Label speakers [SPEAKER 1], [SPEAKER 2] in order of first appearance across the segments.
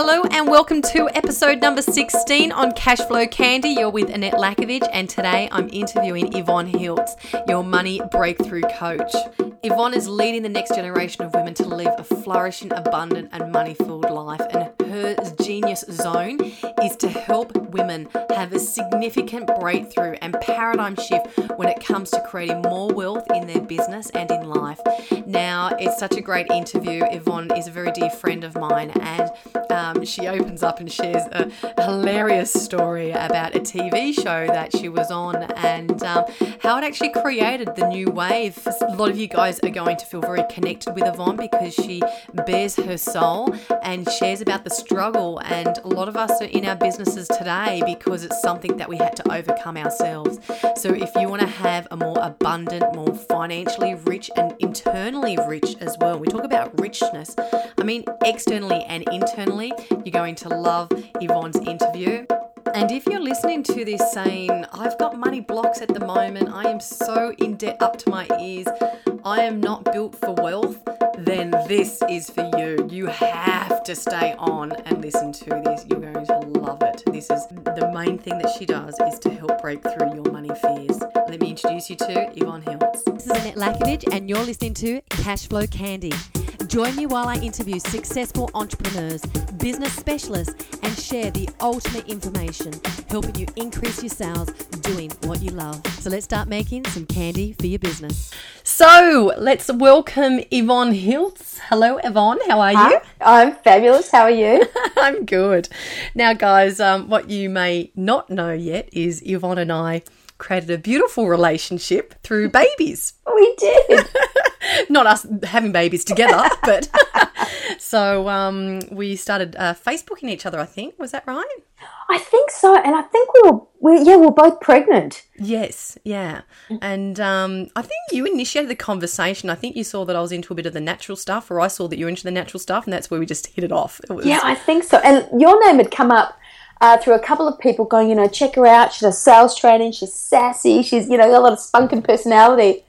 [SPEAKER 1] Hello and welcome to episode number 16 on Cashflow Candy. You're with Annette Lakovic, and today I'm interviewing Yvonne Hiltz, your money breakthrough coach. Yvonne is leading the next generation of women to live a flourishing, abundant, and money filled life, and her genius zone is to help women have a significant breakthrough and paradigm shift when it comes to creating more wealth in their business and in life. Now, it's such a great interview. Yvonne is a very dear friend of mine, and uh, um, she opens up and shares a hilarious story about a TV show that she was on and um, how it actually created the new wave. A lot of you guys are going to feel very connected with Yvonne because she bears her soul and shares about the struggle. And a lot of us are in our businesses today because it's something that we had to overcome ourselves. So if you want to have a more abundant, more financially rich, and internally rich as well, we talk about richness. I mean, externally and internally, you're going to love Yvonne's interview. And if you're listening to this saying, I've got money blocks at the moment, I am so in debt up to my ears, I am not built for wealth, then this is for you. You have to stay on and listen to this. You're going to love it. This is the main thing that she does is to help break through your money fears. Let me introduce you to Yvonne Hiltz.
[SPEAKER 2] This is Annette Lakovic, and you're listening to Cashflow Candy. Join me while I interview successful entrepreneurs, business specialists, and share the ultimate information, helping you increase your sales doing what you love. So let's start making some candy for your business.
[SPEAKER 1] So let's welcome Yvonne Hiltz. Hello, Yvonne. How are you?
[SPEAKER 3] I'm fabulous. How are you?
[SPEAKER 1] I'm good. Now, guys, um, what you may not know yet is Yvonne and I created a beautiful relationship through babies.
[SPEAKER 3] we did.
[SPEAKER 1] not us having babies together, but so um, we started uh, Facebooking each other. I think was that right?
[SPEAKER 3] I think so, and I think we were, we, yeah, we we're both pregnant.
[SPEAKER 1] Yes, yeah, and um, I think you initiated the conversation. I think you saw that I was into a bit of the natural stuff, or I saw that you were into the natural stuff, and that's where we just hit it off. It was,
[SPEAKER 3] Yeah, I think so. And your name had come up uh, through a couple of people going, you know, check her out. She does sales training. She's sassy. She's, you know, got a lot of spunk and personality.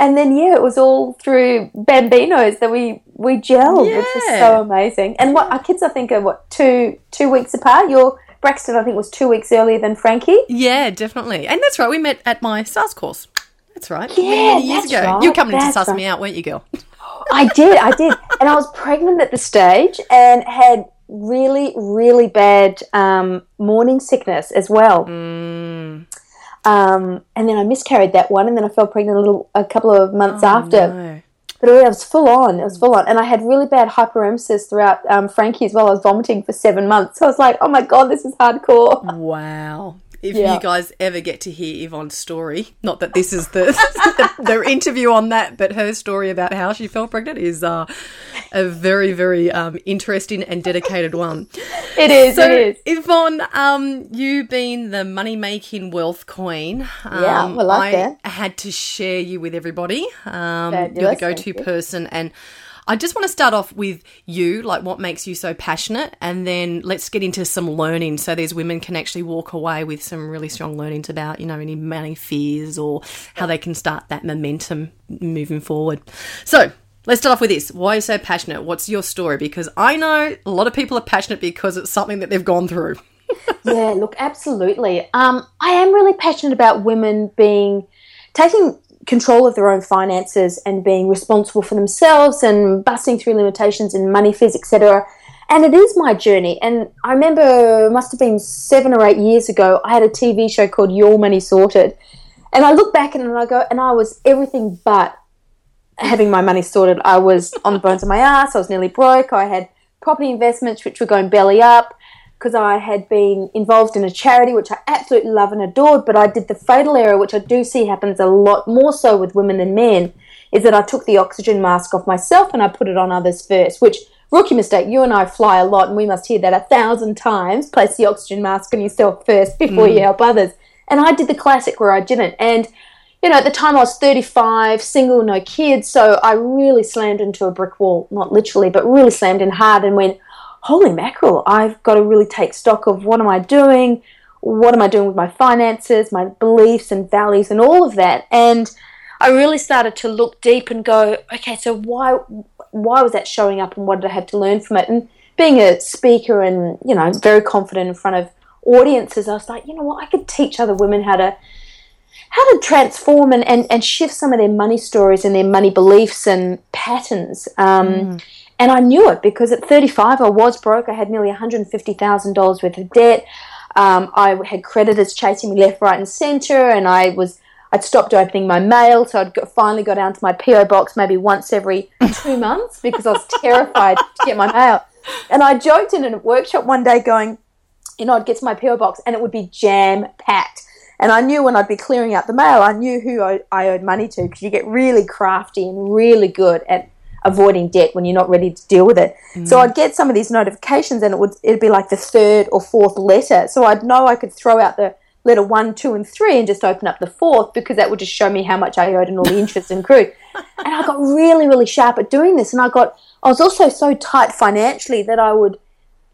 [SPEAKER 3] And then yeah, it was all through Bambinos that we we gelled, which was so amazing. And what our kids, I think, are what two two weeks apart. Your Braxton, I think, was two weeks earlier than Frankie.
[SPEAKER 1] yeah, definitely, and that's right. We met at my SARS course. That's right.
[SPEAKER 3] Yeah,
[SPEAKER 1] many years
[SPEAKER 3] that's
[SPEAKER 1] ago.
[SPEAKER 3] right,
[SPEAKER 1] You were coming in to
[SPEAKER 3] that's
[SPEAKER 1] suss
[SPEAKER 3] right.
[SPEAKER 1] me out, weren't you, girl?
[SPEAKER 3] I did, I did. And I was pregnant at the stage and had really, really bad um, morning sickness as well.
[SPEAKER 1] Mm.
[SPEAKER 3] Um, and then I miscarried that one, and then I fell pregnant a little, a couple of months after.
[SPEAKER 1] Oh, No.
[SPEAKER 3] But it was full on. It was full on, and I had really bad hyperemesis throughout um, Frankie as well. I was vomiting for seven months, so I was like, "Oh my god, this is hardcore."
[SPEAKER 1] Wow. If
[SPEAKER 3] Yeah.
[SPEAKER 1] you guys ever get to hear Yvonne's story, not that this is the, the, the interview on that, but her story about how she fell pregnant is uh, a very, very um, interesting and dedicated one.
[SPEAKER 3] It is.
[SPEAKER 1] So,
[SPEAKER 3] it is.
[SPEAKER 1] Yvonne, um, you being the money making wealth queen, um,
[SPEAKER 3] Yeah, I
[SPEAKER 1] I had to share you with everybody. Um, you're the go to person. And I just want to start off with you, like what makes you so passionate, and then let's get into some learning so these women can actually walk away with some really strong learnings about, you know, any money fears or how they can start that momentum moving forward. So, Let's start off with this. Why are you so passionate? What's your story? Because I know a lot of people are passionate because it's something that they've gone through.
[SPEAKER 3] yeah, look, absolutely. Um, I am really passionate about women being taking control of their own finances and being responsible for themselves and busting through limitations in money fears, etc. And it is my journey. And I remember it must have been seven or eight years ago. I had a TV show called Your Money Sorted, and I look back and I go, and I was everything but having my money sorted. I was on the bones of my ass. I was nearly broke. I had property investments which were going belly up because I had been involved in a charity which I absolutely love and adored. But I did the fatal error, which I do see happens a lot more so with women than men, is that I took the oxygen mask off myself and I put it on others first, which rookie mistake. You and I fly a lot, and we must hear that a thousand times. Place the oxygen mask on yourself first before you mm. help others. And I did the classic where I didn't. And you know, at the time I was 35, single, no kids, so I really slammed into a brick wall, not literally, but really slammed in hard and went, holy mackerel, I've got to really take stock of what am I doing? What am I doing with my finances, my beliefs and values and all of that? And I really started to look deep and go, okay, so why why was that showing up and what did I have to learn from it? And being a speaker and, you know, very confident in front of audiences, I was like, you know what, I could teach other women how to how to transform and, and, and shift some of their money stories and their money beliefs and patterns. Um, mm. And I knew it because at 35 I was broke. I had nearly $150,000 worth of debt. Um, I had creditors chasing me left, right, and centre, and I was I'd stopped opening my mail, so I'd got, finally go down to my PO box maybe once every two months because I was terrified to get my mail. And I joked in a workshop one day, going, you know, I'd get to my PO box and it would be jam packed. And I knew when I'd be clearing out the mail, I knew who I, I owed money to because you get really crafty and really good at avoiding debt when you're not ready to deal with it. Mm. So I'd get some of these notifications and it would it'd be like the third or fourth letter. So I'd know I could throw out the letter one, two, and three and just open up the fourth because that would just show me how much I owed and all the interest accrued. And I got really, really sharp at doing this. And I got, I was also so tight financially that I would,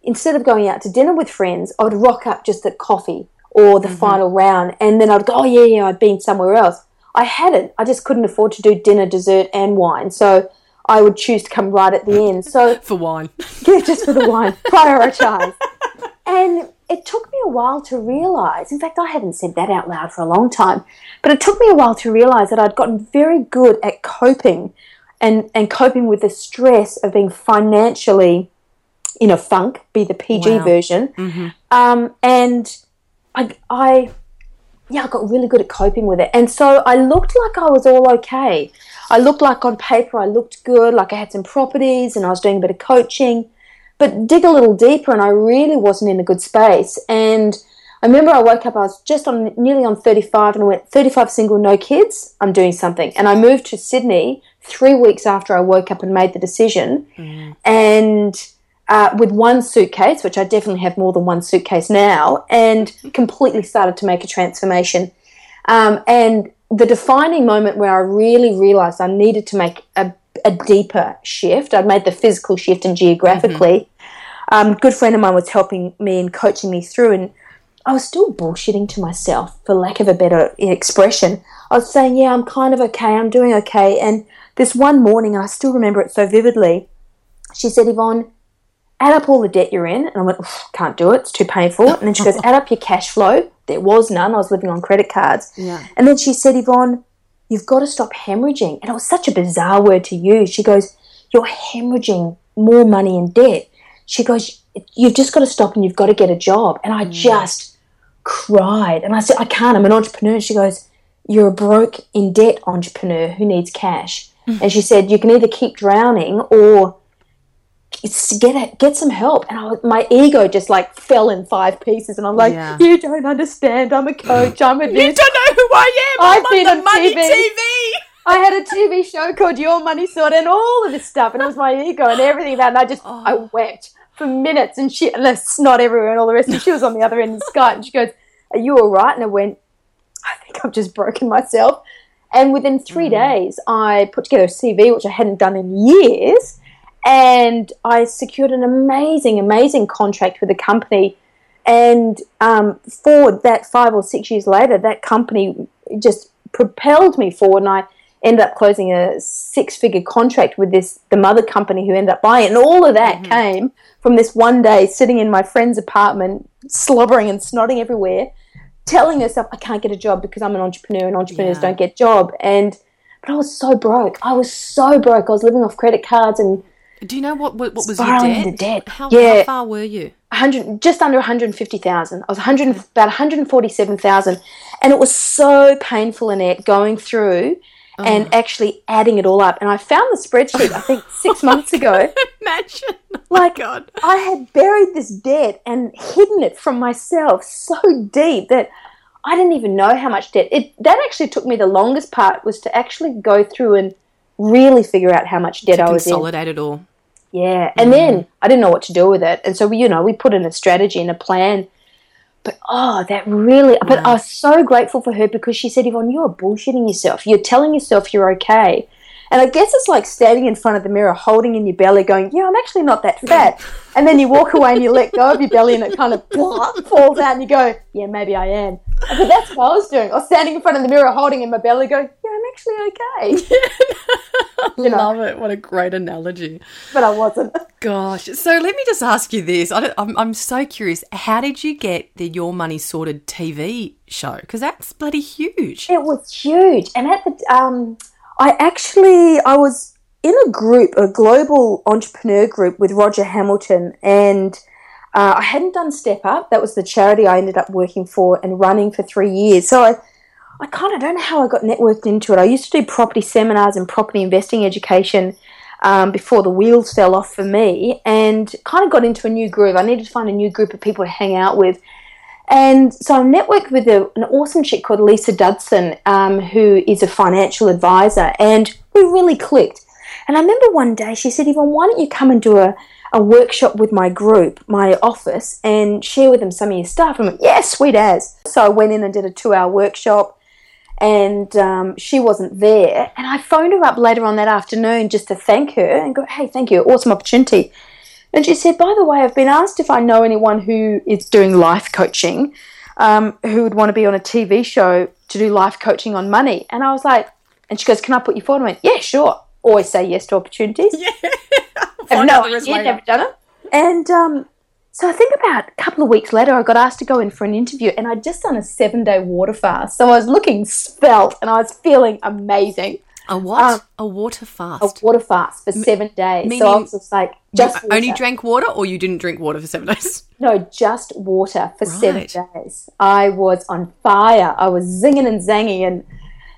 [SPEAKER 3] instead of going out to dinner with friends, I would rock up just at coffee or the mm-hmm. final round. And then I'd go, oh, yeah, yeah, I'd been somewhere else. I hadn't. I just couldn't afford to do dinner, dessert, and wine. So I would choose to come right at the end. So
[SPEAKER 1] for wine,
[SPEAKER 3] yeah, just for the wine, prioritize. And it took me a while to realize, in fact, I hadn't said that out loud for a long time, but it took me a while to realize that I'd gotten very good at coping and, and coping with the stress of being financially in a funk, be the PG wow. version. Mm-hmm. Um, and I, I, yeah, I got really good at coping with it. And so I looked like I was all okay. I looked like on paper I looked good, like I had some properties and I was doing a bit of coaching but dig a little deeper and I really wasn't in a good space. And I remember I woke up, I was just on nearly on 35 and I went, 35 single, no kids, I'm doing something. And I moved to Sydney three weeks after I woke up and made the decision. Mm. And uh, with one suitcase, which I definitely have more than one suitcase now, and completely started to make a transformation. Um, and the defining moment where I really realized I needed to make a a deeper shift. I'd made the physical shift and geographically. Mm-hmm. Um, good friend of mine was helping me and coaching me through, and I was still bullshitting to myself, for lack of a better expression. I was saying, "Yeah, I'm kind of okay. I'm doing okay." And this one morning, I still remember it so vividly. She said, "Yvonne, add up all the debt you're in," and I went, "Can't do it. It's too painful." And then she goes, "Add up your cash flow." There was none. I was living on credit cards.
[SPEAKER 1] Yeah.
[SPEAKER 3] And then she said, "Yvonne." you've got to stop hemorrhaging. And it was such a bizarre word to use. She goes, You're hemorrhaging more money in debt. She goes, You've just got to stop and you've got to get a job. And I mm. just cried. And I said, I can't. I'm an entrepreneur. She goes, You're a broke in debt entrepreneur who needs cash. Mm. And she said, You can either keep drowning or get it, get some help. And I, my ego just like fell in five pieces. And I'm like, yeah. you don't understand. I'm a coach. I'm a.
[SPEAKER 1] you don't know who I am. I've I'm been on, on Money TV. TV.
[SPEAKER 3] I had a TV show called Your Money Sorted and all of this stuff, and it was my ego and everything about. It. And I just, oh. I wept for minutes, and she, and the snot everywhere, and all the rest. And she was on the other end of the sky, and she goes, "Are you all right?" And I went, "I think I've just broken myself." And within three mm. days, I put together a CV, which I hadn't done in years and I secured an amazing, amazing contract with a company. And um, for that, five or six years later, that company just propelled me forward, and I ended up closing a six-figure contract with this the mother company who ended up buying it. And all of that mm-hmm. came from this one day sitting in my friend's apartment, slobbering and snotting everywhere, telling herself, "I can't get a job because I'm an entrepreneur, and entrepreneurs yeah. don't get job." And but I was so broke. I was so broke. I was living off credit cards and
[SPEAKER 1] do you know what what, what was your debt?
[SPEAKER 3] The debt.
[SPEAKER 1] How, yeah. how far were you?
[SPEAKER 3] 100, just under 150,000. I was 100, about 147,000. And it was so painful, Annette, going through oh. and actually adding it all up. And I found the spreadsheet, I think, six months ago.
[SPEAKER 1] Imagine. Oh
[SPEAKER 3] like, God. I had buried this debt and hidden it from myself so deep that I didn't even know how much debt. It That actually took me the longest part was to actually go through and – really figure out how much debt I was
[SPEAKER 1] consolidate
[SPEAKER 3] in.
[SPEAKER 1] it all.
[SPEAKER 3] Yeah, and mm. then I didn't know what to do with it, and so we, you know, we put in a strategy and a plan. But oh, that really! Wow. But I was so grateful for her because she said, "Yvonne, you're bullshitting yourself. You're telling yourself you're okay." And I guess it's like standing in front of the mirror, holding in your belly, going, "Yeah, I'm actually not that fat." and then you walk away and you let go of your belly, and it kind of blah, falls out, and you go, "Yeah, maybe I am." But that's what I was doing. I was standing in front of the mirror, holding in my belly, going, "Yeah, I'm actually okay." You know.
[SPEAKER 1] Love it. What a great analogy.
[SPEAKER 3] but I wasn't.
[SPEAKER 1] Gosh. So let me just ask you this. I I'm, I'm so curious. How did you get the Your Money Sorted TV show? Because that's bloody huge.
[SPEAKER 3] It was huge, and at the um, I actually I was in a group, a global entrepreneur group with Roger Hamilton, and uh, I hadn't done Step Up. That was the charity I ended up working for and running for three years. So I, I kind of don't know how I got networked into it. I used to do property seminars and property investing education. Um, before the wheels fell off for me, and kind of got into a new groove. I needed to find a new group of people to hang out with. And so I networked with a, an awesome chick called Lisa Dudson, um, who is a financial advisor, and we really clicked. And I remember one day she said, Yvonne, why don't you come and do a, a workshop with my group, my office, and share with them some of your stuff? And I went, yeah, sweet as. So I went in and did a two hour workshop, and um, she wasn't there. And I phoned her up later on that afternoon just to thank her and go, hey, thank you, awesome opportunity. And she said, by the way, I've been asked if I know anyone who is doing life coaching um, who would want to be on a TV show to do life coaching on money. And I was like, and she goes, can I put you forward? I went, yeah, sure. Always say yes to opportunities.
[SPEAKER 1] Yeah.
[SPEAKER 3] Have no
[SPEAKER 1] out the rest
[SPEAKER 3] idea, never done it. And um, so I think about a couple of weeks later, I got asked to go in for an interview, and I'd just done a seven day water fast. So I was looking spelt and I was feeling amazing.
[SPEAKER 1] A what?
[SPEAKER 3] Um,
[SPEAKER 1] a water fast.
[SPEAKER 3] A water fast for seven days. so I
[SPEAKER 1] meaning
[SPEAKER 3] was just like, just
[SPEAKER 1] only drank water or you didn't drink water for seven days?
[SPEAKER 3] No, just water for seven days. I was on fire. I was zinging and zanging and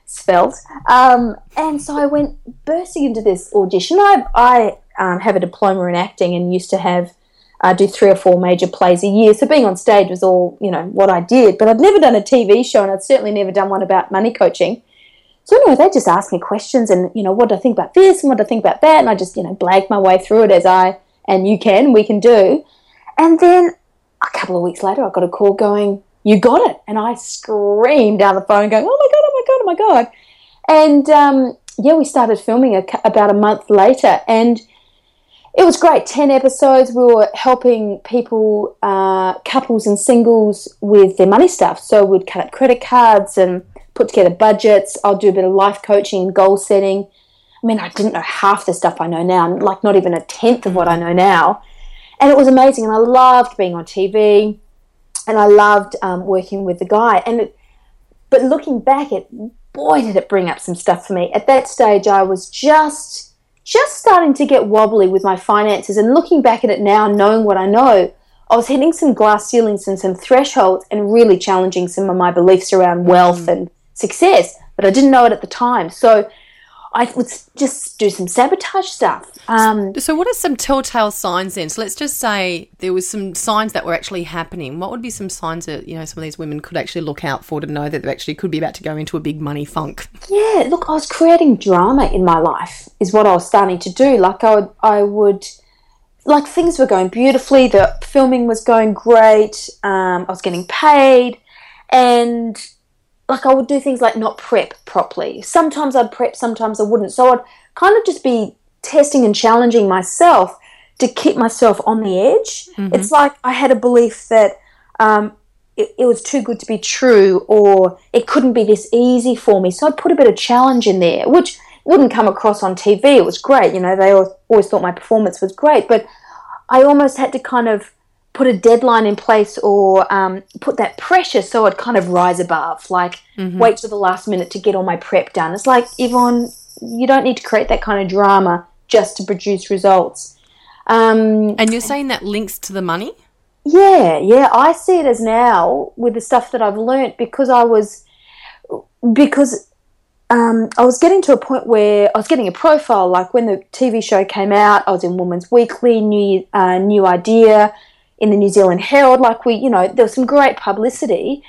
[SPEAKER 3] spelt. Um, and so I went bursting into this audition. I, I um, have a diploma in acting and used to have uh, do three or four major plays a year. So being on stage was all you know what I did. But I'd never done a TV show, and I'd certainly never done one about money coaching. So anyway, they just asked me questions, and you know what do I think about this and what do I think about that, and I just you know blagged my way through it as I and you can, we can do. And then a couple of weeks later, I got a call going, "You got it!" And I screamed down the phone, going, "Oh my god! Oh my god! Oh my god!" And um, yeah, we started filming a, about a month later, and it was great. Ten episodes. We were helping people, uh, couples and singles, with their money stuff. So we'd cut up credit cards and put together budgets. I'll do a bit of life coaching and goal setting. I mean, I didn't know half the stuff I know now, like not even a tenth of what I know now. And it was amazing. And I loved being on TV and I loved um, working with the guy. And it, but looking back, it boy did it bring up some stuff for me. At that stage, I was just just starting to get wobbly with my finances. And looking back at it now, knowing what I know, I was hitting some glass ceilings and some thresholds, and really challenging some of my beliefs around wealth and success. But I didn't know it at the time, so I would just do some sabotage stuff. Um,
[SPEAKER 1] So, what are some telltale signs then? So, let's just say there was some signs that were actually happening. What would be some signs that you know some of these women could actually look out for to know that they actually could be about to go into a big money funk?
[SPEAKER 3] Yeah, look, I was creating drama in my life, is what I was starting to do. Like, I would, I would, like, things were going beautifully, the filming was going great, um, I was getting paid, and like, I would do things like not prep properly. Sometimes I'd prep, sometimes I wouldn't. So I'd kind of just be testing and challenging myself to keep myself on the edge. It's like I had a belief that, um, it, it was too good to be true or it couldn't be this easy for me. So I'd put a bit of challenge in there, which wouldn't come across on TV. It was great. You know, they always, always thought my performance was great, but I almost had to kind of put a deadline in place or um, put that pressure so I'd kind of rise above, like wait till the last minute to get all my prep done. It's like, Yvonne, you don't need to create that kind of drama just to produce results. Um,
[SPEAKER 1] And you're saying that links to the money?
[SPEAKER 3] yeah, yeah, I see it as now with the stuff that I've learnt because I was because um, I was getting to a point where I was getting a profile. Like when the TV show came out, I was in Women's Weekly, New uh, New Idea, in the New Zealand Herald. Like we, you know, there was some great publicity,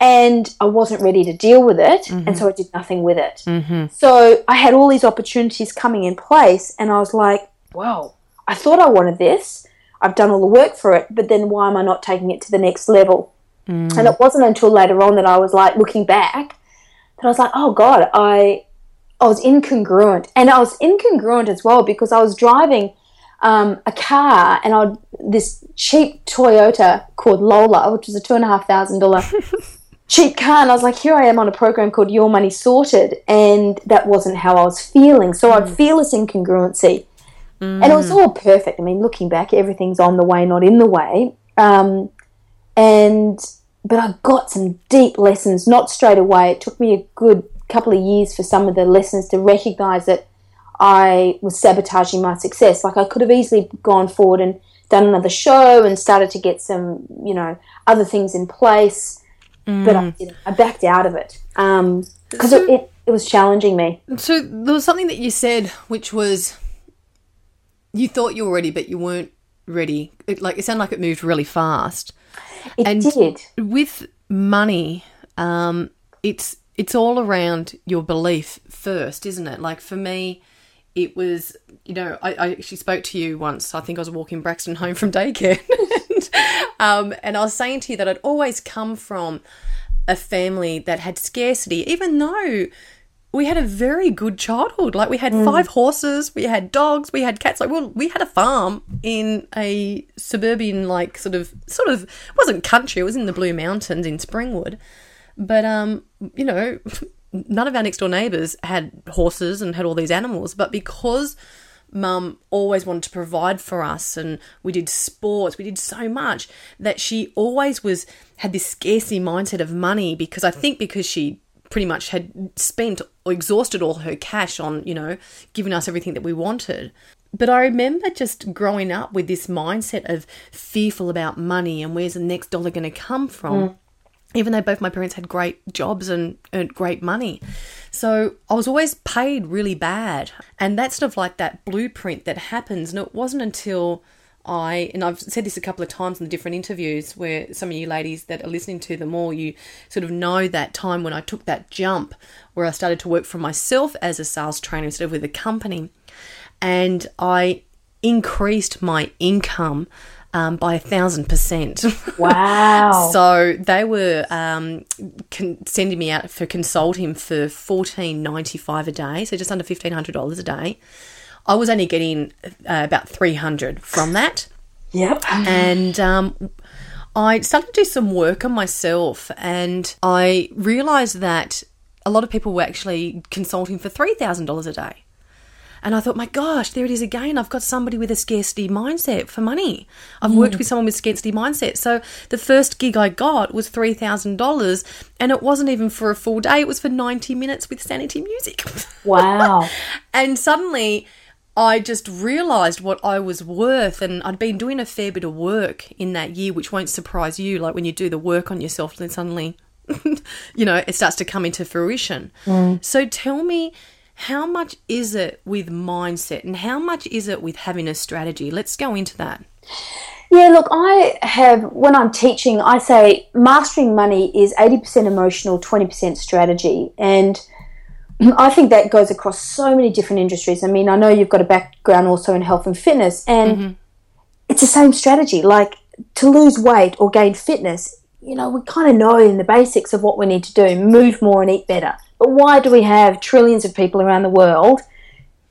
[SPEAKER 3] and I wasn't ready to deal with it, and so I did nothing with it.
[SPEAKER 1] Mm-hmm.
[SPEAKER 3] So I had all these opportunities coming in place, and I was like, "Wow, I thought I wanted this. I've done all the work for it, but then why am I not taking it to the next level?" And it wasn't until later on that I was like looking back that I was like, "Oh God, I." I was incongruent, and I was incongruent as well because I was driving um, a car, and I this cheap Toyota called Lola, which was a two and a half thousand dollar cheap car. And I was like, here I am on a program called Your Money Sorted. And that wasn't how I was feeling. So I'd feel this incongruency. And it was all perfect. I mean, looking back, everything's on the way, not in the way. Um, and but I got some deep lessons, not straight away. It took me a good couple of years for some of the lessons to recognize that I was sabotaging my success. Like I could have easily gone forward and done another show and started to get some, you know, other things in place. But I, didn't. I backed out of it because it, it, it was challenging me.
[SPEAKER 1] So there was something that you said, which was you thought you were ready, but you weren't ready. It, like it sounded like it moved really fast.
[SPEAKER 3] It
[SPEAKER 1] And-
[SPEAKER 3] did.
[SPEAKER 1] With money, um, it's it's all around your belief first, isn't it? Like for me, it was you know I, I actually spoke to you once. I think I was walking Braxton home from daycare, and, um, and I was saying to you that I'd always come from a family that had scarcity, even though we had a very good childhood. Like we had five horses, we had dogs, we had cats. Like well, we had a farm in a suburban, like sort of, sort of it wasn't country. It was in the Blue Mountains in Springwood, but um, you know, none of our next door neighbours had horses and had all these animals. But because mum always wanted to provide for us and we did sports we did so much that she always was had this scarcity mindset of money because i think because she pretty much had spent or exhausted all her cash on you know giving us everything that we wanted but i remember just growing up with this mindset of fearful about money and where's the next dollar going to come from mm. Even though both my parents had great jobs and earned great money. So I was always paid really bad. And that's sort of like that blueprint that happens. And it wasn't until I, and I've said this a couple of times in the different interviews where some of you ladies that are listening to them all, you sort of know that time when I took that jump where I started to work for myself as a sales trainer instead of with a company. And I increased my income um, by a thousand percent.
[SPEAKER 3] Wow.
[SPEAKER 1] So they were um, con- sending me out for consulting for fourteen ninety five a day, so just under fifteen hundred dollars a day. I was only getting uh, about three hundred from that,
[SPEAKER 3] yep.
[SPEAKER 1] and um, I started to do some work on myself, and I realised that a lot of people were actually consulting for three thousand dollars a day. And I thought, my gosh, there it is again. I've got somebody with a scarcity mindset for money. I've worked mm. with someone with scarcity mindset. So the first gig I got was three thousand dollars, and it wasn't even for a full day. It was for ninety minutes with sanity music.
[SPEAKER 3] Wow.
[SPEAKER 1] and suddenly, I just realised what I was worth, and I'd been doing a fair bit of work in that year, which won't surprise you. Like when you do the work on yourself, then suddenly, you know, it starts to come into fruition. Mm. So tell me, how much is it with mindset, and how much is it with having a strategy? Let's go into that.
[SPEAKER 3] Yeah, look, I have, when I'm teaching, I say mastering money is 80% emotional, 20% strategy. And I think that goes across so many different industries. I mean, I know you've got a background also in health and fitness, and mm-hmm. it's the same strategy. Like to lose weight or gain fitness, you know, we kind of know in the basics of what we need to do move more and eat better. But why do we have trillions of people around the world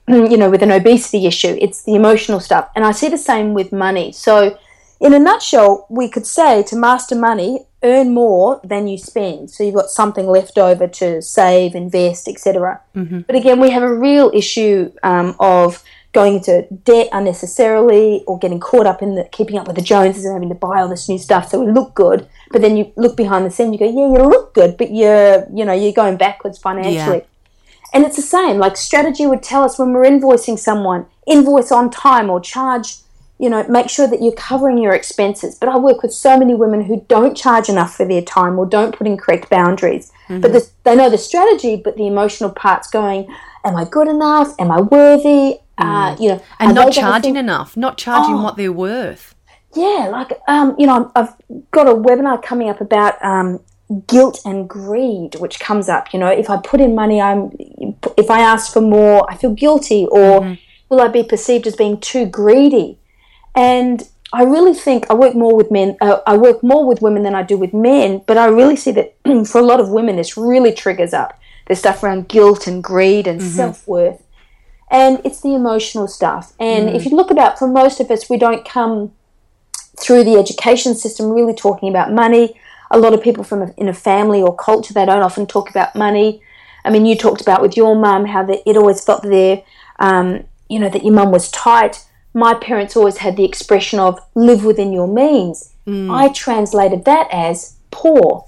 [SPEAKER 3] you know, with an obesity issue. It's the emotional stuff. And I see the same with money. So, in a nutshell, we could say to master money, earn more than you spend. So you've got something left over to save, invest, etc. But again, we have a real issue um, of going into debt unnecessarily or getting caught up in the keeping up with the Joneses and having to buy all this new stuff so we look good. But then you look behind the scene, you go, yeah, you look good, but you're, you know, you're going backwards financially. And it's the same. Like strategy would tell us when we're invoicing someone, invoice on time or charge, you know, make sure that you're covering your expenses. But I work with so many women who don't charge enough for their time or don't put in correct boundaries. Mm-hmm. But this, they know the strategy, but the emotional part's going, am I good enough? Am I worthy? Uh, you know,
[SPEAKER 1] And not charging enough, not charging
[SPEAKER 3] Oh.
[SPEAKER 1] what they're worth.
[SPEAKER 3] yeah, like um, you know, I've got a webinar coming up about um, guilt and greed, which comes up. You know, if I put in money, I'm if I ask for more, I feel guilty, or will I be perceived as being too greedy? And I really think I work more with men. Uh, I work more with women than I do with men, but I really see that for a lot of women, this really triggers up. There's stuff around guilt and greed and self worth and it's the emotional stuff. And if you look about, for most of us, we don't come through the education system really talking about money. a lot of people from a, in a family or culture they don't often talk about money. I mean, you talked about with your mum how that it always felt there, um, you know, that your mum was tight. My parents always had the expression of live within your means. I translated that as poor.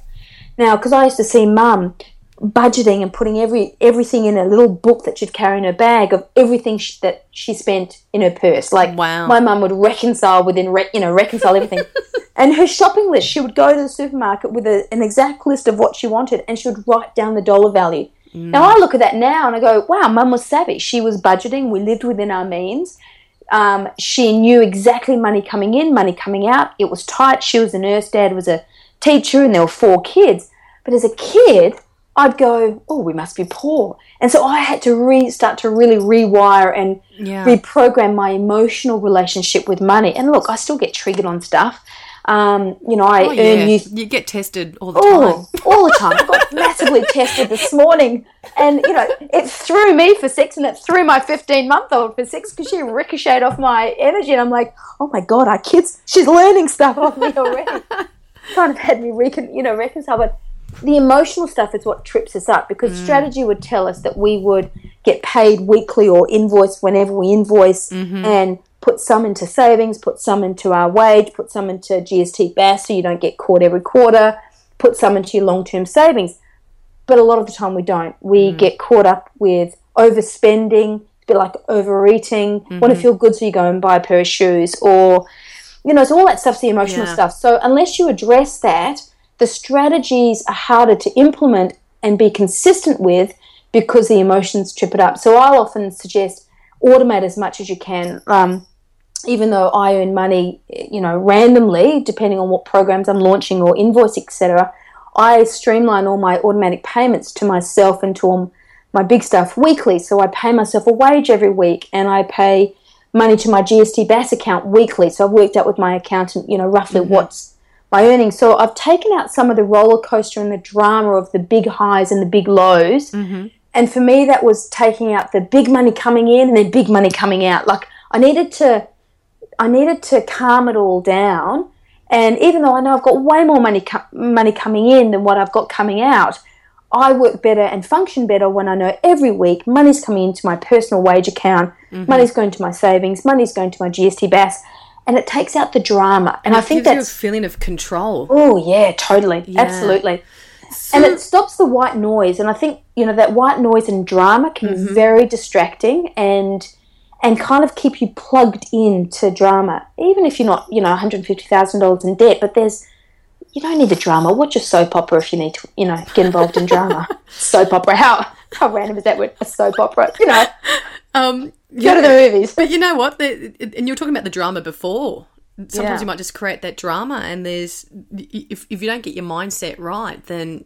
[SPEAKER 3] Now, because I used to see mum budgeting and putting every everything in a little book that she'd carry in her bag of everything sh- that she spent in her purse. Like
[SPEAKER 1] Wow.
[SPEAKER 3] my mum would reconcile within, re- you know, reconcile everything. and her shopping list, she would go to the supermarket with a, an exact list of what she wanted, and she would write down the dollar value. Now I look at that now and I go, wow, mum was savvy. She was budgeting. We lived within our means. Um, she knew exactly money coming in, money coming out. It was tight. She was a nurse. Dad was a teacher, and there were four kids. But as a kid, I'd go, oh, we must be poor. And so I had to re- start to really rewire and
[SPEAKER 1] Yeah.
[SPEAKER 3] reprogram my emotional relationship with money. And look, I still get triggered on stuff. Um, you know, I
[SPEAKER 1] Oh,
[SPEAKER 3] earn
[SPEAKER 1] yeah.
[SPEAKER 3] youth
[SPEAKER 1] You get tested all the time.
[SPEAKER 3] Oh, all the time. I got massively tested this morning, and you know, it threw me for six, and it threw my fifteen-month-old for six because she ricocheted off my energy, and I'm like, oh my god, our kids, she's learning stuff off me already. kind of had me recon, you know, reconcile, but the emotional stuff is what trips us up because mm. strategy would tell us that we would get paid weekly or invoice whenever we invoice mm-hmm. and put some into savings, put some into our wage, put some into GST BAS so you don't get caught every quarter, put some into your long term savings. But a lot of the time we don't. We mm. get caught up with overspending, a bit like overeating, want to mm-hmm. feel good so you go and buy a pair of shoes or you know, so all that stuff's the emotional
[SPEAKER 1] Yeah.
[SPEAKER 3] stuff. So unless you address that, the strategies are harder to implement and be consistent with because the emotions trip it up. So I'll often suggest automate as much as you can. Um, even though I earn money, you know, randomly, depending on what programs I'm launching or invoice, etc., I streamline all my automatic payments to myself and to all my big stuff weekly. So I pay myself a wage every week, and I pay money to my GST BAS account weekly. So I've worked out with my accountant, you know, roughly what's my earnings. So I've taken out some of the roller coaster and the drama of the big highs and the big lows. Mm-hmm. And for me, that was taking out the big money coming in and then big money coming out. Like I needed to, I needed to calm it all down. And even though I know I've got way more money co- money coming in than what I've got coming out, I work better and function better when I know every week money's coming into my personal wage account, mm-hmm. money's going to my savings, money's going to my GST BAS, and it takes out the drama. And, I
[SPEAKER 1] It
[SPEAKER 3] think
[SPEAKER 1] gives you a feeling of control.
[SPEAKER 3] Oh yeah, totally, absolutely. and it stops the white noise, and I think you know that white noise and drama can
[SPEAKER 1] Mm-hmm.
[SPEAKER 3] be very distracting and and kind of keep you plugged into drama, even if you're not you know one hundred fifty thousand dollars in debt. But there's you don't need the drama. Watch a soap opera if you need to, you know, get involved in drama. soap opera. How how random is that word? A soap opera. You know,
[SPEAKER 1] Um,
[SPEAKER 3] go to the movies.
[SPEAKER 1] But you know what? The, and you were talking about the drama before. Sometimes
[SPEAKER 3] Yeah.
[SPEAKER 1] you might just create that drama, and there's if if you don't get your mindset right, then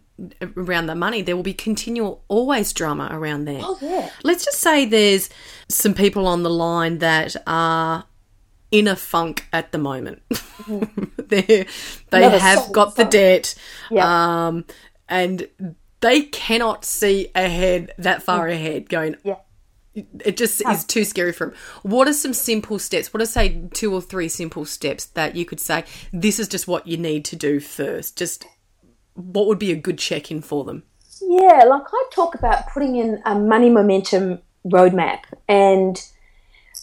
[SPEAKER 1] around the money, there will be continual, always drama around there.
[SPEAKER 3] Oh yeah.
[SPEAKER 1] Let's just say there's some people on the line that are in a funk at the moment. they they
[SPEAKER 3] Another
[SPEAKER 1] have got the debt,
[SPEAKER 3] Yeah.
[SPEAKER 1] um, and they cannot see ahead that far ahead. Going,
[SPEAKER 3] Yeah.
[SPEAKER 1] It just is too scary for them. What are some simple steps? What are say two or three simple steps that you could say this is just what you need to do first? Just what would be a good check in for them?
[SPEAKER 3] Yeah, like I talk about putting in a money momentum roadmap and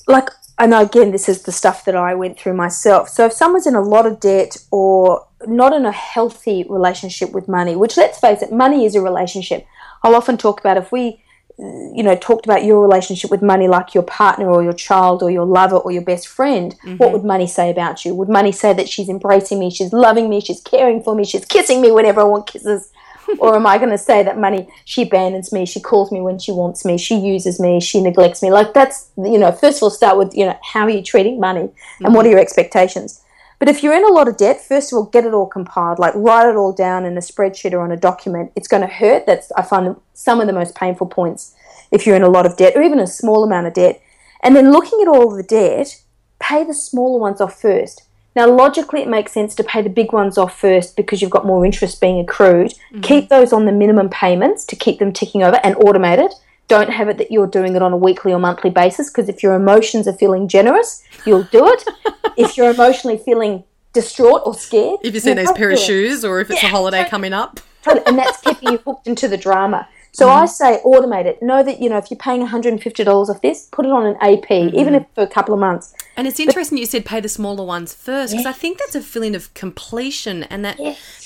[SPEAKER 3] like I know again this is the stuff that I went through myself. So if someone's in a lot of debt or not in a healthy relationship with money, which let's face it, money is a relationship. I'll often talk about if we you know talked about your relationship with money like your partner or your child or your lover or your best friend. Mm-hmm. What would money say about you? Would money say that she's embracing me she's loving me she's caring for me she's kissing me whenever i want kisses? Or am i going to say that money she abandons me she calls me when she wants me she uses me she neglects me? Like that's you know first of all start with you know how are you treating money? And mm-hmm. what are your expectations but if you're in a lot of debt, first of all, get it all compiled. Like write it all down in a spreadsheet or on a document. It's going to hurt. That's I find some of the most painful points if you're in a lot of debt or even a small amount of debt. And then looking at all the debt, pay the smaller ones off first. Now, logically, it makes sense to pay the big ones off first because you've got more interest being accrued. Mm-hmm. Keep those on the minimum payments to keep them ticking over and automate it. Don't have it that you're doing it on a weekly or monthly basis because if your emotions are feeling generous, you'll do it. if you're emotionally feeling distraught or scared.
[SPEAKER 1] If you've seen those pair of shoes or if it's a holiday coming up.
[SPEAKER 3] And that's keeping you hooked into the drama. So
[SPEAKER 1] Mm-hmm.
[SPEAKER 3] I say automate it. Know that you know if you're paying $150 off this, put it on an AP,
[SPEAKER 1] Mm-hmm.
[SPEAKER 3] even if for a couple of months.
[SPEAKER 1] And it's interesting you said pay the smaller ones first because I think that's a feeling of completion and that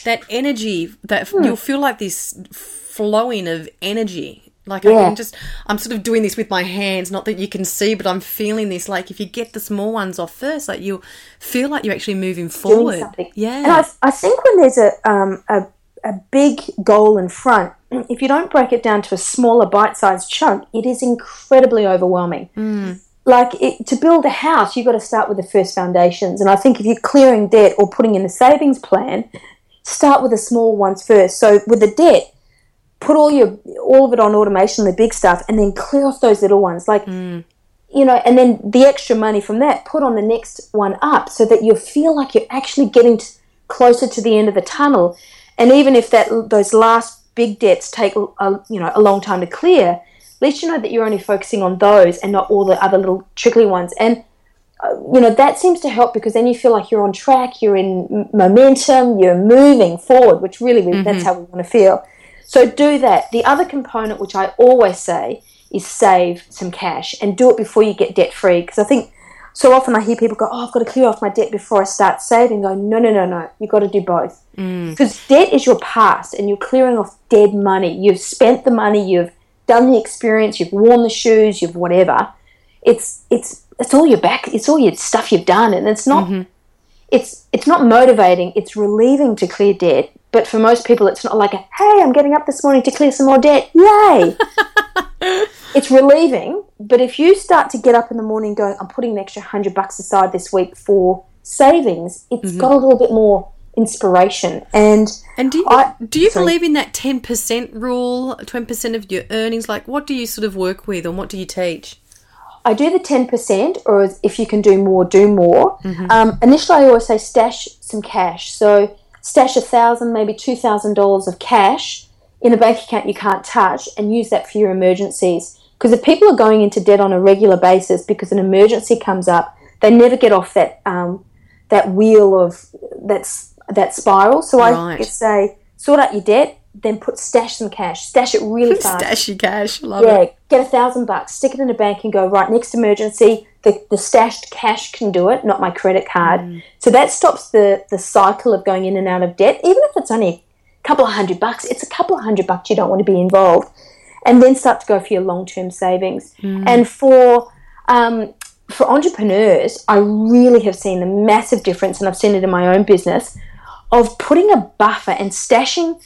[SPEAKER 1] that energy that
[SPEAKER 3] Hmm.
[SPEAKER 1] you'll feel like this flowing of energy. Like I
[SPEAKER 3] Yeah.
[SPEAKER 1] can just, I'm sort of doing this with my hands. Not that you can see, but I'm feeling this. Like if you get the small ones off first, like you'll feel like you're actually moving forward. Yeah.
[SPEAKER 3] And I, I think when there's a, um, a a big goal in front, if you don't break it down to a smaller bite-sized chunk, it is incredibly overwhelming. Like it, to build a house, you've got to start with the first foundations. And I think if you're clearing debt or putting in a savings plan, start with the small ones first. So with the debt, put all your all of it on automation, the big stuff, and then clear off those little ones. Like you know, and then the extra money from that put on the next one up, so that you feel like you're actually getting t- closer to the end of the tunnel. And even if that those last big debts take a, you know a long time to clear, at least you know that you're only focusing on those and not all the other little trickly ones. And uh, you know that seems to help because then you feel like you're on track, you're in momentum, you're moving forward, which really, really that's how we want to feel. So do that. The other component, which I always say, is save some cash and do it before you get debt free. Because I think so often I hear people go, "Oh, I've got to clear off my debt before I start saving." Go, no, no, no, no. You've got to do both. Mm. Because debt is your past, and you're clearing off dead money. You've spent the money. You've done the experience. You've worn the shoes. You've whatever. It's it's it's all your back. It's all your stuff you've done, and it's not mm-hmm. it's it's not motivating. It's relieving to clear debt. But for most people, it's not like a hey, I'm getting up this morning to clear some more debt. Yay! it's relieving. But if you start to get up in the morning going, I'm putting an extra hundred bucks aside this week for savings, It's got a little bit more inspiration. And
[SPEAKER 1] And do you,
[SPEAKER 3] I-
[SPEAKER 1] do you
[SPEAKER 3] sorry.
[SPEAKER 1] believe in that 10% rule, 10% of your earnings? Like, what do you sort of work with and what do you teach?
[SPEAKER 3] I do the 10%, or if you can do more, do more. Um, initially, I always say stash some cash. So, stash a thousand, maybe $2,000 of cash in a bank account you can't touch and use that for your emergencies. Because if people are going into debt on a regular basis because an emergency comes up, they never get off that um, that wheel of that's that spiral. So I
[SPEAKER 1] Right.
[SPEAKER 3] say sort out your debt, then put stash some cash, stash it really fast.
[SPEAKER 1] Stash your cash. Love
[SPEAKER 3] Yeah,
[SPEAKER 1] it.
[SPEAKER 3] get a thousand bucks, stick it in a bank, and go right next emergency. The, the stashed cash can do it, not my credit card. So that stops the the cycle of going in and out of debt. Even if it's only a couple of hundred bucks, it's a couple of hundred bucks you don't want to be involved, and then start to go for your long term savings. And for um, for entrepreneurs, I really have seen the massive difference, and I've seen it in my own business of putting a buffer and stashing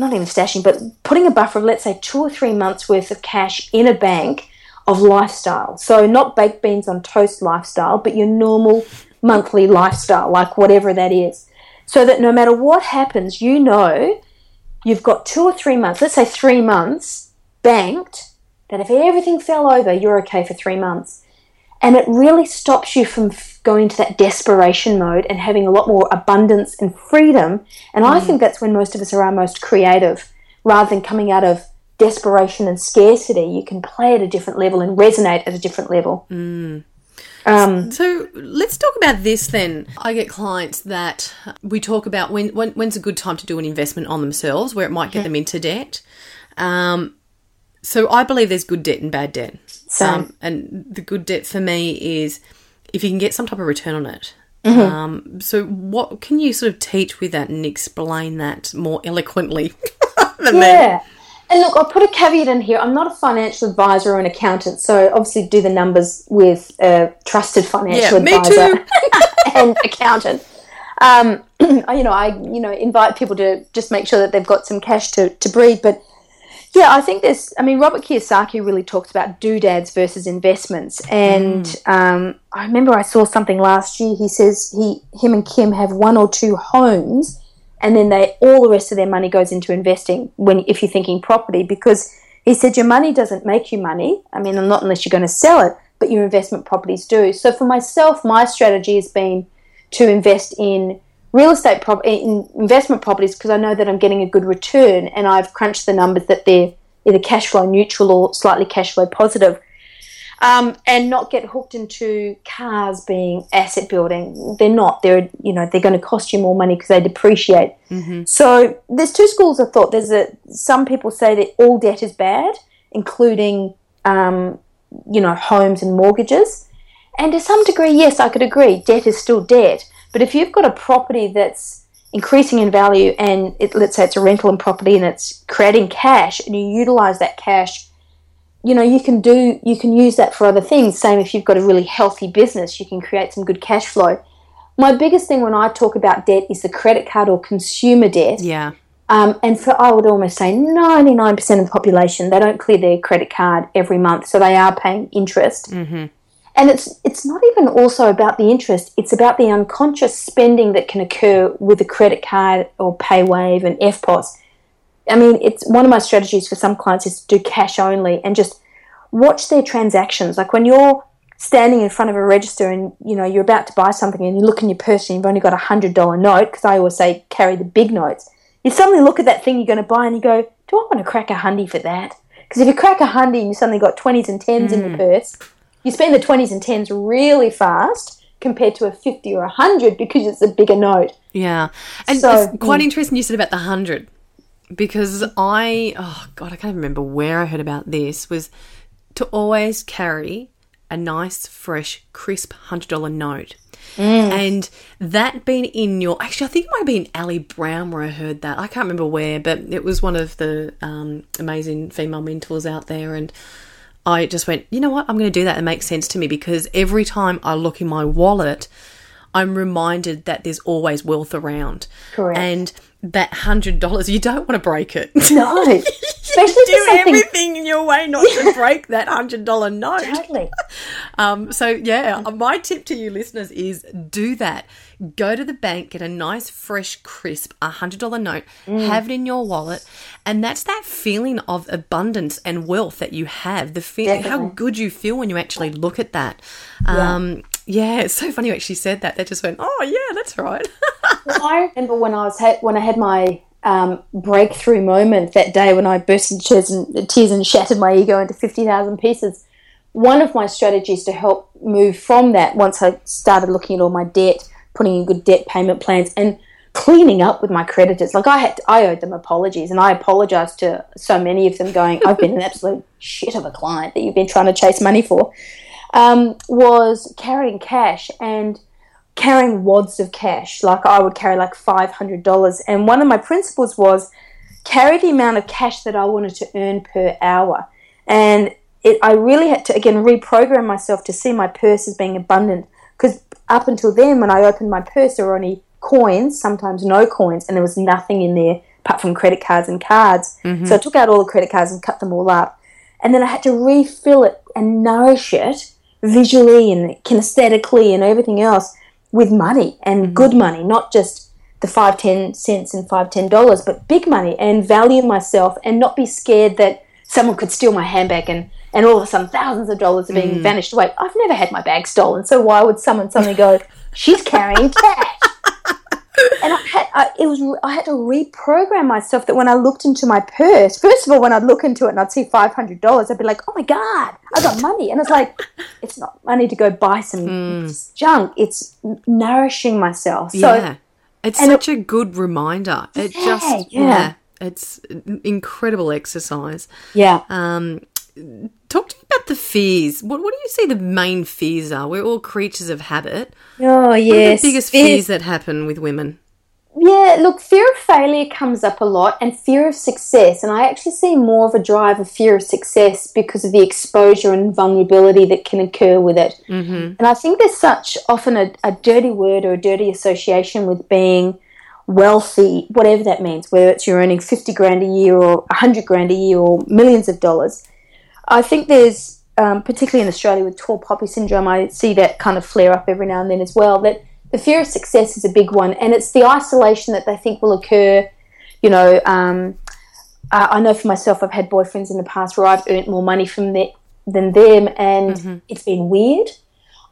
[SPEAKER 3] not even stashing, but putting a buffer of let's say two or three months worth of cash in a bank of lifestyle. So not baked beans on toast lifestyle, but your normal monthly lifestyle, like whatever that is. So that no matter what happens, you know you've got two or three months, let's say three months banked, that if everything fell over, you're okay for three months. And it really stops you from going to that desperation mode and having a lot more abundance and freedom. And I think that's when most of us are our most creative. Rather than coming out of desperation and scarcity, you can play at a different level and resonate at a different level. Um,
[SPEAKER 1] So let's talk about this then. I get clients that we talk about when, when when's a good time to do an investment on themselves where it might get them into debt. Um, so I believe there's good debt and bad debt. Um, and the good debt for me is if you can get some type of return on it.
[SPEAKER 3] Mm-hmm.
[SPEAKER 1] Um, so what can you sort of teach with that and explain that more eloquently than
[SPEAKER 3] yeah. And look, I'll put a caveat in here. I'm not a financial advisor or an accountant, so obviously do the numbers with a trusted financial
[SPEAKER 1] Yeah, me
[SPEAKER 3] advisor
[SPEAKER 1] too.
[SPEAKER 3] and accountant. Um, you know, I you know invite people to just make sure that they've got some cash to, to breathe. But yeah, I think there's. I mean, Robert Kiyosaki really talks about doodads versus investments, and um, I remember I saw something last year. He says he, him and Kim have one or two homes and then they all the rest of their money goes into investing when if you're thinking property because he said your money doesn't make you money i mean not unless you're going to sell it but your investment properties do so for myself my strategy has been to invest in real estate prop- in investment properties because i know that i'm getting a good return and i've crunched the numbers that they're either cash flow neutral or slightly cash flow positive um, and not get hooked into cars being asset building. They're not. They're you know they're going to cost you more money because they depreciate.
[SPEAKER 1] Mm-hmm.
[SPEAKER 3] So there's two schools of thought. There's a some people say that all debt is bad, including um, you know homes and mortgages. And to some degree, yes, I could agree. Debt is still debt. But if you've got a property that's increasing in value and it, let's say it's a rental and property and it's creating cash and you utilize that cash you know you can do you can use that for other things same if you've got a really healthy business you can create some good cash flow my biggest thing when i talk about debt is the credit card or consumer debt
[SPEAKER 1] Yeah.
[SPEAKER 3] um, and for i would almost say 99% of the population they don't clear their credit card every month so they are paying interest
[SPEAKER 1] Mm-hmm.
[SPEAKER 3] And it's it's not even also about the interest it's about the unconscious spending that can occur with a credit card or paywave and EFTPOS I mean, it's one of my strategies for some clients is to do cash only and just watch their transactions. Like when you're standing in front of a register and you know you're about to buy something and you look in your purse and you've only got a hundred dollar note because I always say carry the big notes. You suddenly look at that thing you're going to buy and you go, "Do I want to crack a hundy for that?" Because if you crack a hundy and you suddenly got twenties and tens in the mm. purse, you spend the twenties and tens really fast compared to a fifty or a hundred because it's a bigger note.
[SPEAKER 1] Yeah. And
[SPEAKER 3] So,
[SPEAKER 1] it's quite
[SPEAKER 3] mm.
[SPEAKER 1] interesting you said about the 100 because I, oh God, I can't remember where I heard about this, was to always carry a nice, fresh, crisp $100 note. And that being in your, actually, I think it might have been Ali Brown where I heard that. I can't remember where, but it was one of the um, amazing female mentors out there. And I just went, you know what? I'm going to do that. It makes sense to me because every time I look in my wallet, I'm reminded that there's always wealth around.
[SPEAKER 3] Correct.
[SPEAKER 1] And that hundred dollars, you don't want to break it.
[SPEAKER 3] No, especially
[SPEAKER 1] Do
[SPEAKER 3] something
[SPEAKER 1] everything in your way not to break that hundred dollar note.
[SPEAKER 3] totally.
[SPEAKER 1] Um, so yeah, my tip to you listeners is do that. Go to the bank, get a nice, fresh, crisp, hundred dollar note,
[SPEAKER 3] Mm.
[SPEAKER 1] have it in your wallet, and that's that feeling of abundance and wealth that you have. The feel, how good you feel when you actually look at that. Um, yeah. it's so funny you actually said that. They just went, "Oh yeah, that's right."
[SPEAKER 3] Well, I remember when I was ha- when I had my um, breakthrough moment that day when I burst into tears and, tears and shattered my ego into fifty thousand pieces. One of my strategies to help move from that, once I started looking at all my debt, putting in good debt payment plans, and cleaning up with my creditors. Like I had, I owed them apologies, and I apologized to so many of them, going, "I've been an absolute shit of a client that you've been trying to chase money for." Um, was carrying cash and carrying wads of cash. Like I would carry like five hundred dollars, and one of my principles was carry the amount of cash that I wanted to earn per hour. And it, I really had to again reprogram myself to see my purse as being abundant. Because up until then, when I opened my purse, there were only coins, sometimes no coins, and there was nothing in there apart from credit cards and cards. Mm-hmm. So I took out all the credit cards and cut them all up. And then I had to refill it and nourish it visually and kinesthetically and everything else with money and mm-hmm. good money, not just the five, ten cents and five, ten dollars, but big money and value myself and not be scared that someone could steal my handbag and, and all of a sudden thousands of dollars are being mm. vanished away. I've never had my bag stolen, so why would someone suddenly go, she's carrying cash? and I had I, it was I had to reprogram myself that when I looked into my purse, first of all, when I'd look into it and I'd see five hundred dollars, I'd be like, "Oh my god, I got money!" And it's like, it's not money to go buy some mm. junk. It's nourishing myself. So
[SPEAKER 1] yeah, it's such a good reminder. It
[SPEAKER 3] Yeah,
[SPEAKER 1] just
[SPEAKER 3] yeah.
[SPEAKER 1] yeah. It's incredible exercise.
[SPEAKER 3] yeah,
[SPEAKER 1] Um, talk to me about the fears. What what do you see the main fears are? We're all creatures of habit.
[SPEAKER 3] oh
[SPEAKER 1] What are
[SPEAKER 3] yes,
[SPEAKER 1] the biggest
[SPEAKER 3] Fear-
[SPEAKER 1] fears that happen with women?
[SPEAKER 3] Yeah, look, fear of failure comes up a lot and fear of success. And I actually see more of a drive of fear of success because of the exposure and vulnerability that can occur with it. Mm-hmm. And I think there's such often a, a dirty word or a dirty association with being wealthy, whatever that means, whether it's you're earning 50 grand a year or 100 grand a year or millions of dollars. I think there's, um, particularly in Australia with tall poppy syndrome, I see that kind of flare up every now and then as well. That the fear of success is a big one, and it's the isolation that they think will occur. You know, um, I know for myself, I've had boyfriends in the past where I've earned more money from the, than them, and it's been weird.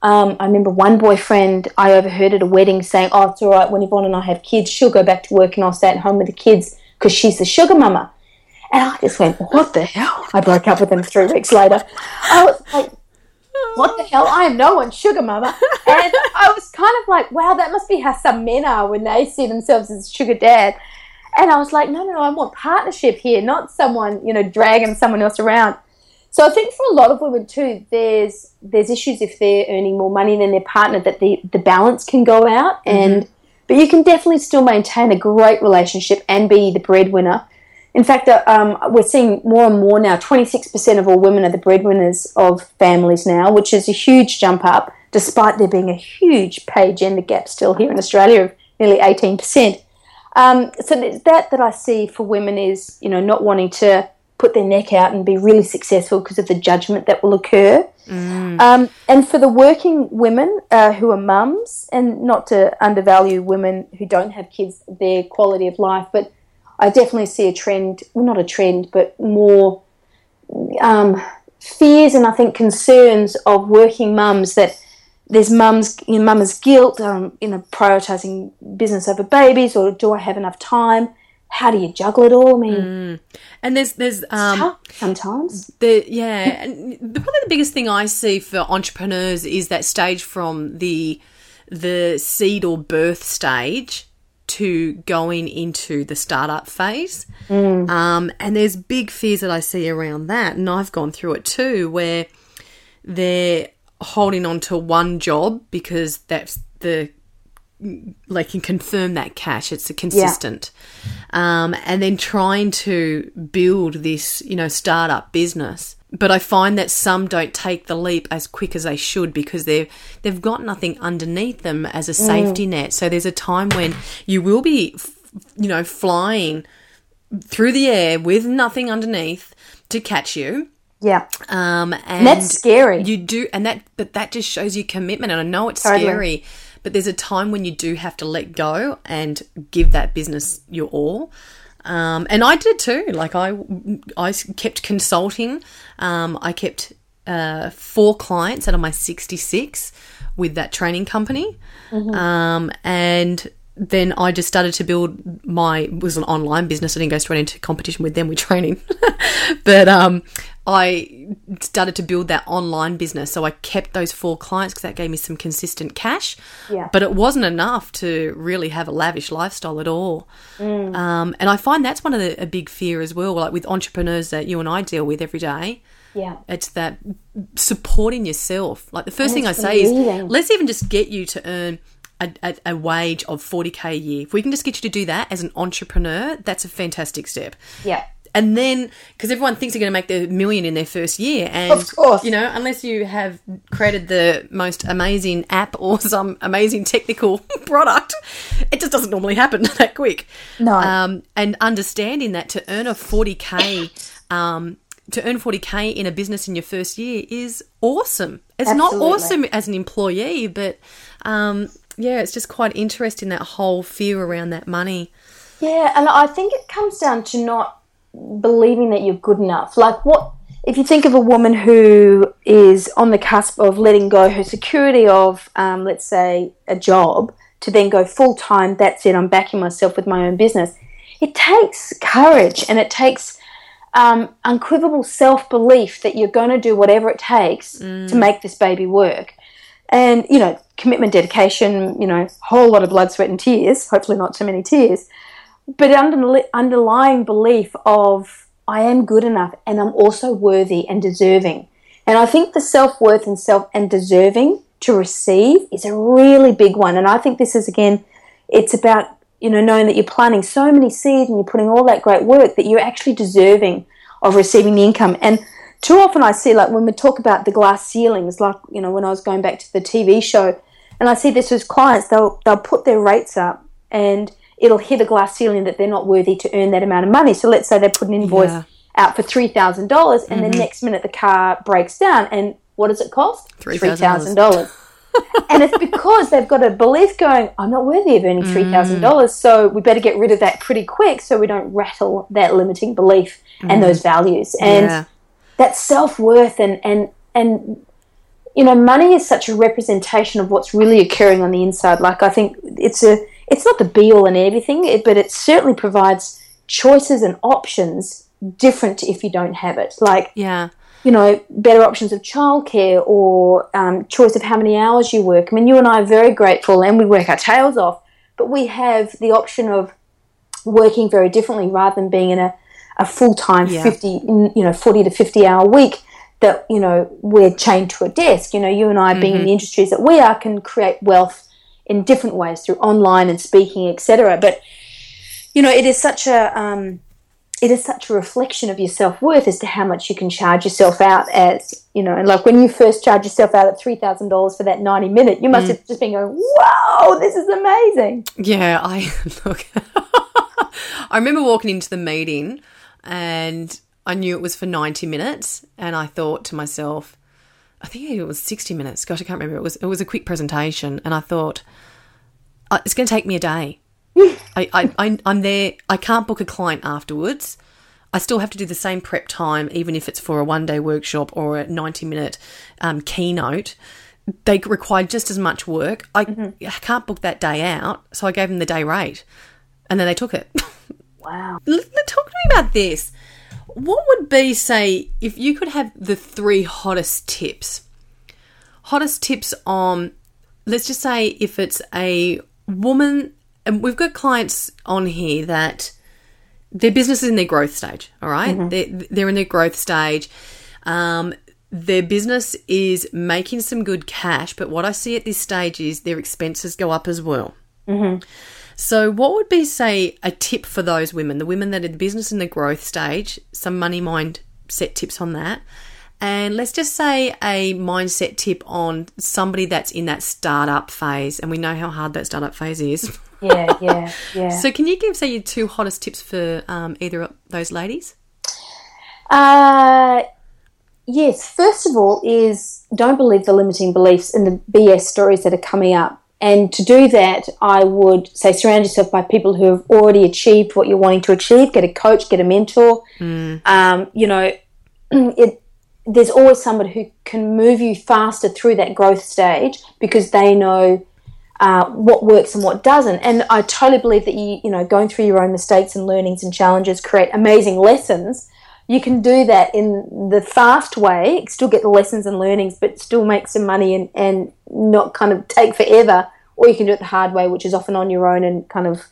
[SPEAKER 3] Um, I remember one boyfriend I overheard at a wedding saying, "Oh, it's all right. When Yvonne and I have kids, she'll go back to work and I'll stay at home with the kids because she's the sugar mama." And I just went, "What the hell?" I broke up with him three weeks later. I was like, what the hell? I am no one's sugar mama. And I was kind of like, wow, that must be how some men are when they see themselves as sugar dad. And I was like, no, no, no, I want partnership here, not someone, you know, dragging someone else around. So I think for a lot of women too, there's there's issues if they're earning more money than their partner that the, the balance can go out and but you can definitely still maintain a great relationship and be the breadwinner. In fact, uh, um, we're seeing more and more now. Twenty six percent of all women are the breadwinners of families now, which is a huge jump up, despite there being a huge pay gender gap still here in Australia of nearly eighteen percent. Um, so that that I see for women is you know not wanting to put their neck out and be really successful because of the judgment that will occur. Um, and for the working women uh, who are mums, and not to undervalue women who don't have kids, their quality of life, but I definitely see a trend, well, not a trend, but more um, fears and I think concerns of working mums that there's mums, you know, mama's guilt, um, you know, prioritizing business over babies, or do I have enough time? How do you juggle it all? I mean,
[SPEAKER 1] And there's there's um
[SPEAKER 3] sometimes.
[SPEAKER 1] the yeah, and the, probably the biggest thing I see for entrepreneurs is that stage from the the seed or birth stage to going into the startup phase. Um, and there's big fears that I see around that, and I've gone through it too, where they're holding on to one job because that's the they can confirm that cash. It's a consistent. Um, and then trying to build this you know startup business. But i find that some don't take the leap as quick as they should because they've they've got nothing underneath them as a safety net. So there's a time when you will be f- you know flying through the air with nothing underneath to catch you.
[SPEAKER 3] Yeah,
[SPEAKER 1] um, and
[SPEAKER 3] that's scary.
[SPEAKER 1] You do, and that, but that just shows you commitment. And I know it's
[SPEAKER 3] Totally.
[SPEAKER 1] scary, but there's a time when you do have to let go and give that business your all. Um, and I did too. Like I, I kept consulting. Um, I kept uh, four clients out of my 66 with that training company. Um, and then I just started to build my it was an online business. I didn't go straight into competition with them with training, but um, I started to build that online business. So I kept those four clients because that gave me some consistent cash.
[SPEAKER 3] Yeah.
[SPEAKER 1] But it wasn't enough to really have a lavish lifestyle at all. Um, and I find that's one of the a big fear as well. Like with entrepreneurs that you and I deal with every day,
[SPEAKER 3] yeah,
[SPEAKER 1] it's that supporting yourself. Like the first thing I say is, let's even just get you to earn a, a, a wage of 40k a year. If we can just get you to do that as an entrepreneur, that's a fantastic step.
[SPEAKER 3] yeah.
[SPEAKER 1] And then, because everyone thinks they're going to make their million in their first year, and
[SPEAKER 3] Of course.
[SPEAKER 1] you know, unless you have created the most amazing app or some amazing technical product, it just doesn't normally happen that quick.
[SPEAKER 3] No.
[SPEAKER 1] Um, and understanding that to earn a 40k, um, to earn 40k in a business in your first year is awesome. It's not awesome as an employee, but um, yeah, it's just quite interesting that whole fear around that money.
[SPEAKER 3] Yeah, and I think it comes down to not believing that you're good enough. Like, what if you think of a woman who is on the cusp of letting go her security of, um, let's say, a job to then go full time? That's it. I'm backing myself with my own business. It takes courage and it takes um, self belief that you're going to do whatever it takes to make this baby work. And, you know, commitment, dedication, you know, a whole lot of blood, sweat, and tears. Hopefully, not too many tears but under, underlying belief of I am good enough and I'm also worthy and deserving. And I think the self worth and self and deserving to receive is a really big one. And I think this is again, it's about you know knowing that you're planting so many seeds and you're putting all that great work that you're actually deserving of receiving the income. And too often I see like when we talk about the glass ceilings, like you know when I was going back to the TV show, and I see this with clients, they'll they'll put their rates up and it'll hit a glass ceiling that they're not worthy to earn that amount of money. So let's say they put an invoice
[SPEAKER 1] Yeah.
[SPEAKER 3] out for three thousand dollars, and the mm-hmm. next minute the car breaks down, and what does it cost?
[SPEAKER 1] $3,000.
[SPEAKER 3] and it's because they've got a belief going, I'm not worthy of earning three thousand dollars, mm. so we better get rid of that pretty quick, so we don't rattle that limiting belief and mm. those values. And
[SPEAKER 1] Yeah.
[SPEAKER 3] that self worth and and and you know, money is such a representation of what's really occurring on the inside. Like I think it's a it's not the be all and everything, it- but it certainly provides choices and options different if you don't have it. Like
[SPEAKER 1] Yeah.
[SPEAKER 3] you know, better options of childcare or um, choice of how many hours you work. I mean, you and I are very grateful and we work our tails off, but we have the option of working very differently rather than being in a, a full time
[SPEAKER 1] Yeah.
[SPEAKER 3] 50, you know, 40 to 50 hour week that, you know, we're chained to a desk. You know, you and I being in the industries that we are can create wealth in different ways through online and speaking, etc. But, you know, it is such a, um, it is such a reflection of your self worth as to how much you can charge yourself out as you know, and like when you first charge yourself out at three thousand dollars for that ninety minute, you must have just been going, "Wow, this is amazing!"
[SPEAKER 1] Yeah, I look. I remember walking into the meeting and I knew it was for 90 minutes and I thought to myself, I think it was 60 minutes. Gosh, I can't remember. It was it was a quick presentation and I thought "Uh, it's going to take me a day. I, I, I I'm there. I can't book a client afterwards. I still have to do the same prep time, even if it's for a one day workshop or a 90 minute um, keynote. They require just as much work. I, I can't book that day out, so I gave them the day rate, and then they took it.
[SPEAKER 3] Wow.
[SPEAKER 1] Talk to me about this. What would be, say, if you could have the three hottest tips? Hottest tips on, let's just say, if it's a woman, and we've got clients on here that their business is in their growth stage, all right? They're, they're in their growth stage. Um, their business is making some good cash, but what I see at this stage is their expenses go up as well. So, what would be, say, a tip for those women, the women that are the business in the growth stage, some money mind set tips on that? And let's just say a mindset tip on somebody that's in that startup phase, and we know how hard that startup phase is.
[SPEAKER 3] Yeah, yeah, yeah.
[SPEAKER 1] so, can you give, say, your two hottest tips for um, either of those ladies?
[SPEAKER 3] Uh, yes. First of all, is don't believe the limiting beliefs and the BS stories that are coming up. And to do that, I would say surround yourself by people who have already achieved what you're wanting to achieve. Get a coach, get a mentor. Um, you know, it. There's always somebody who can move you faster through that growth stage because they know uh, what works and what doesn't. And I totally believe that you, you know, going through your own mistakes and learnings and challenges create amazing lessons. You can do that in the fast way, still get the lessons and learnings, but still make some money and, and not kind of take forever. Or you can do it the hard way, which is often on your own and kind of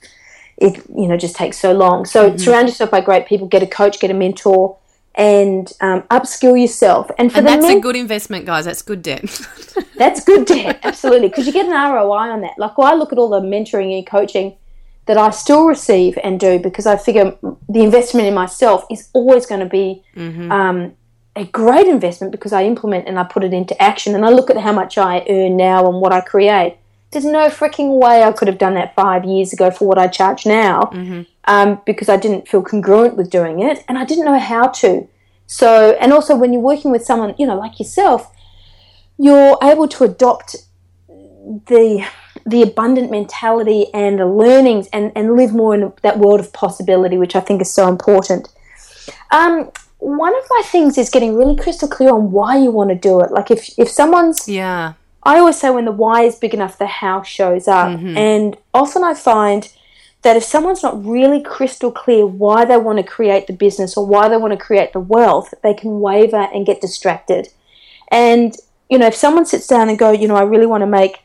[SPEAKER 3] it, you know, just takes so long. So surround yourself by great people, get a coach, get a mentor, and um, upskill yourself. And for
[SPEAKER 1] And that's
[SPEAKER 3] men-
[SPEAKER 1] a good investment, guys. That's good debt.
[SPEAKER 3] that's good debt, absolutely, because you get an ROI on that. Like, well, I look at all the mentoring and coaching that I still receive and do because I figure the investment in myself is always going to be um, a great investment because I implement and I put it into action and I look at how much I earn now and what I create. There's no freaking way I could have done that five years ago for what I charge now um, because I didn't feel congruent with doing it and I didn't know how to. So, and also when you're working with someone, you know, like yourself, you're able to adopt the the abundant mentality and the learnings and, and live more in that world of possibility, which I think is so important. Um, one of my things is getting really crystal clear on why you want to do it. Like if if someone's
[SPEAKER 1] yeah.
[SPEAKER 3] I always say when the why is big enough, the how shows up. And often I find that if someone's not really crystal clear why they want to create the business or why they want to create the wealth, they can waver and get distracted. And, you know, if someone sits down and go, you know, I really want to make,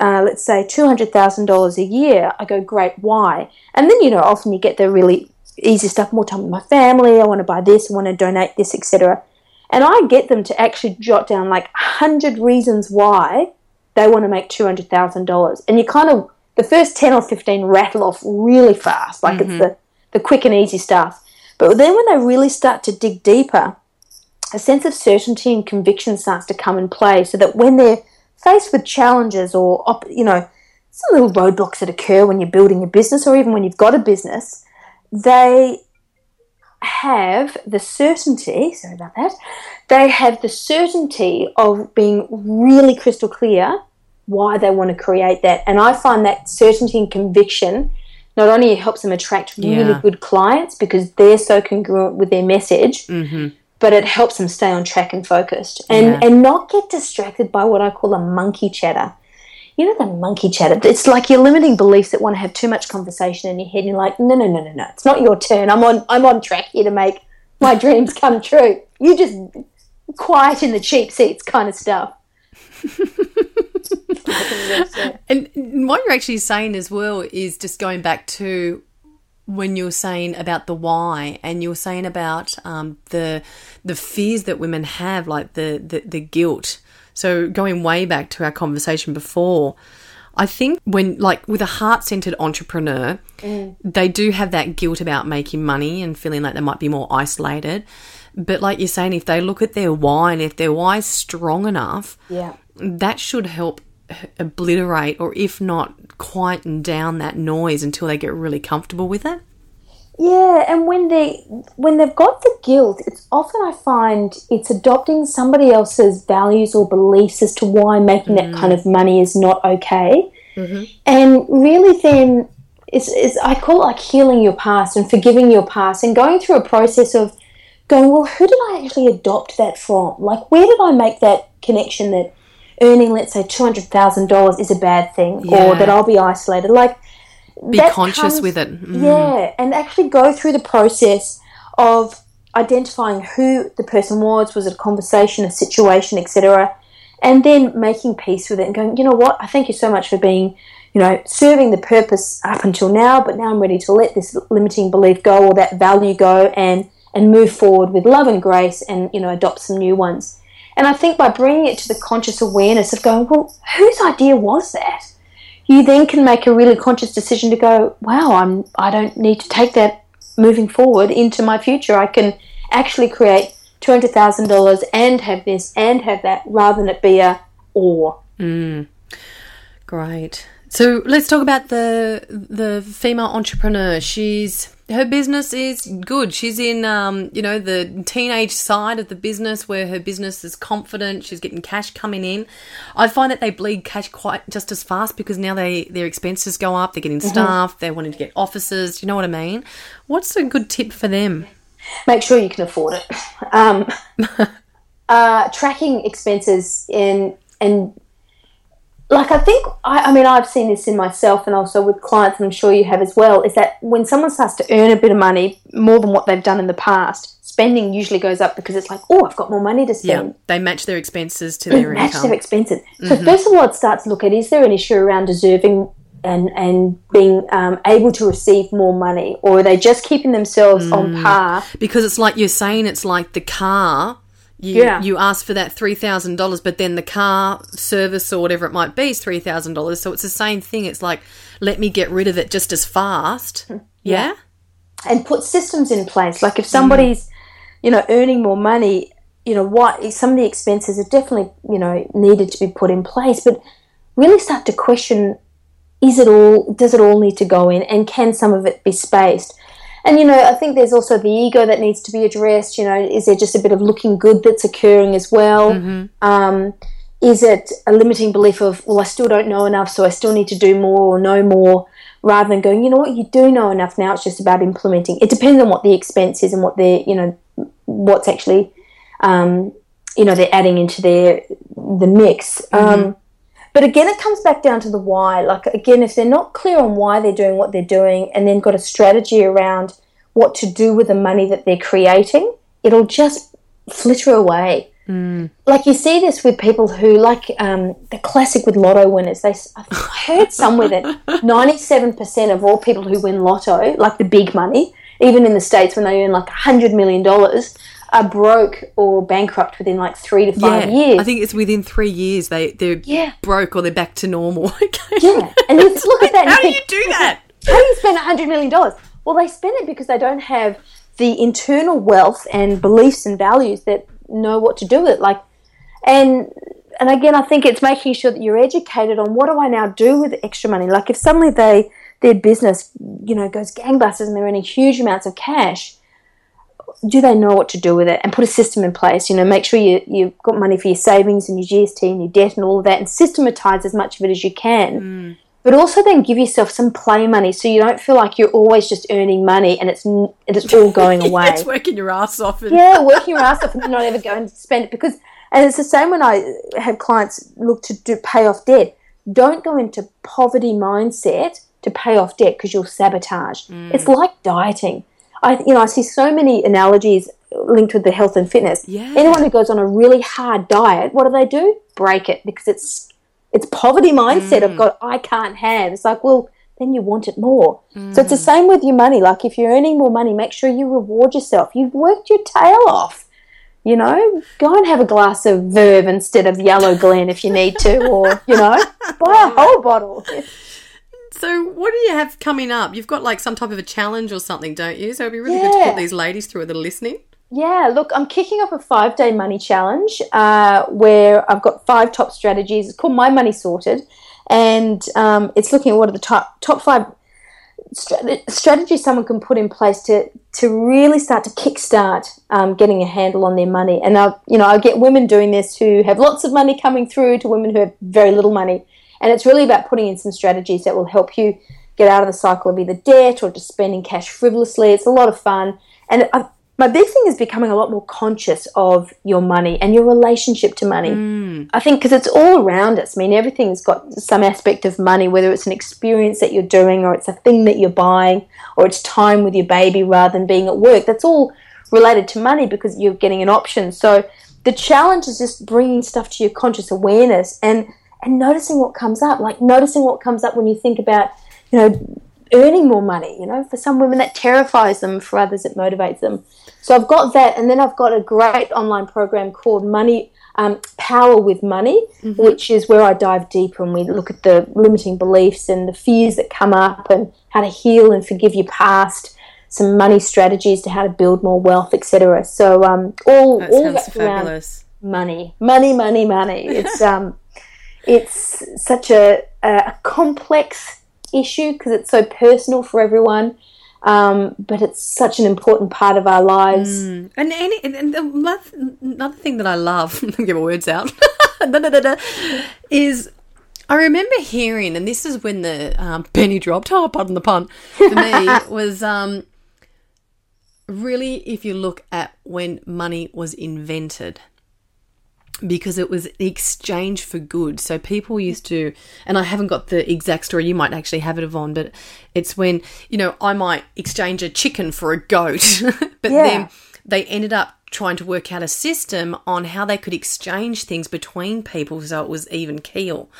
[SPEAKER 3] uh, let's say, $200,000 a year, I go, great, why? And then, you know, often you get the really easy stuff, more time with my family, I want to buy this, I want to donate this, etc. And I get them to actually jot down like 100 reasons why they want to make $200,000. And you kind of, the first 10 or 15 rattle off really fast, like it's the, the quick and easy stuff. But then when they really start to dig deeper, a sense of certainty and conviction starts to come in play so that when they're faced with challenges or, op- you know, some little roadblocks that occur when you're building a business or even when you've got a business, they have the certainty, sorry about that, they have the certainty of being really crystal clear why they want to create that. And I find that certainty and conviction not only helps them attract really
[SPEAKER 1] Yeah.
[SPEAKER 3] good clients because they're so congruent with their message, mm-hmm. But it helps them stay on track and focused and,
[SPEAKER 1] Yeah.
[SPEAKER 3] and not get distracted by what I call a monkey chatter. You know the monkey chatter. It's like your limiting beliefs that want to have too much conversation in your head. And you're like, no, no, no, no, no. It's not your turn. I'm on. I'm on track here to make my dreams come true. You just quiet in the cheap seats kind of stuff.
[SPEAKER 1] And what you're actually saying as well is just going back to when you were saying about the why, and you were saying about um, the the fears that women have, like the, the the guilt. So going way back to our conversation before, I think when like with a heart centered entrepreneur, they do have that guilt about making money and feeling like they might be more isolated. But like you're saying, if they look at their why and if their why is strong enough,
[SPEAKER 3] Yeah.
[SPEAKER 1] that should help obliterate or if not quieten down that noise until they get really comfortable with it.
[SPEAKER 3] Yeah, and when they when they've got the guilt, it's often I find it's adopting somebody else's values or beliefs as to why making that kind of money is not okay. Mm-hmm. And really, then it's, it's I call it like healing your past and forgiving your past and going through a process of going, well, who did I actually adopt that from? Like, where did I make that connection that earning, let's say, two hundred thousand dollars is a bad thing,
[SPEAKER 1] Yeah.
[SPEAKER 3] or that I'll be isolated? Like,
[SPEAKER 1] Be conscious
[SPEAKER 3] comes-
[SPEAKER 1] with it. Mm.
[SPEAKER 3] yeah, and actually go through the process of identifying who the person was, was it a conversation, a situation, etc., and then making peace with it and going, you know what, I thank you so much for being, you know, serving the purpose up until now, but now I'm ready to let this limiting belief go or that value go and and move forward with love and grace and you know adopt some new ones. And I think by bringing it to the conscious awareness of going, well, whose idea was that? you then can make a really conscious decision to go, wow, I'm I don't need to take that moving forward into my future. I can actually create two hundred thousand dollars and have this and have that rather than it be a or. Mm.
[SPEAKER 1] Great. So let's talk about the the female entrepreneur. She's her business is good. She's in um, you know the teenage side of the business where her business is confident. She's getting cash coming in. I find that they bleed cash quite just as fast because now they their expenses go up. They're getting staff. They're wanting to get offices. You know what I mean? What's a good tip for them?
[SPEAKER 3] Make sure you can afford it. Um, uh, tracking expenses in and like I think I, I mean I've seen this in myself and also with clients and I'm sure you have as well is that when someone starts to earn a bit of money more than what they've done in the past spending usually goes up because it's like oh I've got more money to spend.
[SPEAKER 1] Yeah, they match their expenses to their
[SPEAKER 3] match
[SPEAKER 1] income.
[SPEAKER 3] their expenses. So first of all I'd start to look at is there an issue around deserving and and being um, able to receive more money? Or are they just keeping themselves on par?
[SPEAKER 1] Because it's like you're saying it's like the car you,
[SPEAKER 3] Yeah.
[SPEAKER 1] you ask for that $3000 but then the car service or whatever it might be is $3000 so it's the same thing it's like let me get rid of it just as fast hmm. yeah,
[SPEAKER 3] and put systems in place. Like if somebody's, mm. you know, earning more money, you know, what some of the expenses are definitely, you know, needed to be put in place. But really start to question: Is it all? Does it all need to go in? And can some of it be spaced? And you know, I think there's also the ego that needs to be addressed. You know, is there just a bit of looking good that's occurring as well? Um, is it a limiting belief of, well, I still don't know enough, so I still need to do more or know more, rather than going, you know what, you do know enough now. It's just about implementing. It depends on what the expense is and what they're, you know, what's actually, um, you know, they're adding into their the mix. Um, but again, it comes back down to the why. Like again, if they're not clear on why they're doing what they're doing, and then got a strategy around what to do with the money that they're creating, it'll just flitter away. Like you see this with people who like um, the classic with lotto winners. They i heard somewhere that 97% of all people who win lotto like the big money even in the states when they earn like 100 million dollars are broke or bankrupt within like three to five
[SPEAKER 1] yeah
[SPEAKER 3] years
[SPEAKER 1] i think it's within three years they, they're
[SPEAKER 3] Yeah.
[SPEAKER 1] broke or they're back to normal
[SPEAKER 3] yeah and you look at that
[SPEAKER 1] how do
[SPEAKER 3] think,
[SPEAKER 1] you do that
[SPEAKER 3] how do you spend $100 million? Well, they spend it because they don't have the internal wealth and beliefs and values that know what to do with it. Like, and and again, I think it's making sure that you're educated on what do I now do with the extra money. Like, if suddenly they their business, you know, goes gangbusters and they're earning huge amounts of cash, do they know what to do with it and put a system in place? You know, make sure you you've got money for your savings and your GST and your debt and all of that, and systematize as much of it as you can hmm. but also then give yourself some play money so you don't feel like you're always just earning money and it's and it's all going away.
[SPEAKER 1] it's working your ass off and
[SPEAKER 3] yeah, working your ass off and not ever going to spend it because and it's the same when I have clients look to do pay off debt. Don't go into poverty mindset to pay off debt because you'll sabotage. Hmm. It's like dieting. I you know I see so many analogies linked with the health and fitness.
[SPEAKER 1] Yeah.
[SPEAKER 3] Anyone who goes on a really hard diet, what do they do? Break it because it's it's poverty mindset of mm. God, I can't have. It's like, well, then you want it more. So it's the mm. same with your money. Like if you're earning more money, make sure you reward yourself. You've worked your tail off. You know, go and have a glass of Veuve instead of Yellowglen if you need to, or you know, buy a whole bottle.
[SPEAKER 1] So, what do you have coming up? You've got like some type of a challenge or something, don't you? So, it'd be really good to put these ladies through that are listening.
[SPEAKER 3] Yeah, look, I'm kicking off a five day money challenge uh, where I've got five top strategies. It's called My Money Sorted, and um, it's looking at what are the top top five strat- strategies someone can put in place to to really start to kickstart um, getting a handle on their money. And I, you know, I get women doing this who have lots of money coming through to women who have very little money, and it's really about putting in some strategies that will help you get out of the cycle of either debt or just spending cash frivolously. It's a lot of fun, and I, my big thing is becoming a lot more conscious of your money and your relationship to money. Mm. I think because it's all around us. I mean, everything's got some aspect of money, whether it's an experience that you're doing, or it's a thing that you're buying, or it's time with your baby rather than being at work. That's all related to money because you're getting an option. So the challenge is just bringing stuff to your conscious awareness and and noticing what comes up. Like noticing what comes up when you think about, you know, earning more money. You know, for some women that terrifies them, for others it motivates them. So I've got that, and then I've got a great online program called Money um, Power with Money, which is where I dive deeper and we look at the limiting beliefs and the fears that come up, and how to heal and forgive your past. Some money strategies to how to build more wealth, etc. So um, all
[SPEAKER 1] That
[SPEAKER 3] all around
[SPEAKER 1] fabulous.
[SPEAKER 3] money, money, money, money. It's um, it's such a a complex issue because it's so personal for everyone, um, but it's such an important part of our lives.
[SPEAKER 1] And, any, and, and the another thing that I love, let me get my words out, da, da, da, is I remember hearing, and this is when the um, penny dropped, oh, pardon the pun, for me, was um, really if you look at when money was invented because it was an exchange for goods. So people used to, and I haven't got the exact story. You might actually have it, Yvonne, but it's when you know I might exchange a chicken for a goat, but
[SPEAKER 3] Yeah.
[SPEAKER 1] then they ended up trying to work out a system on how they could exchange things between people, so it was even keel.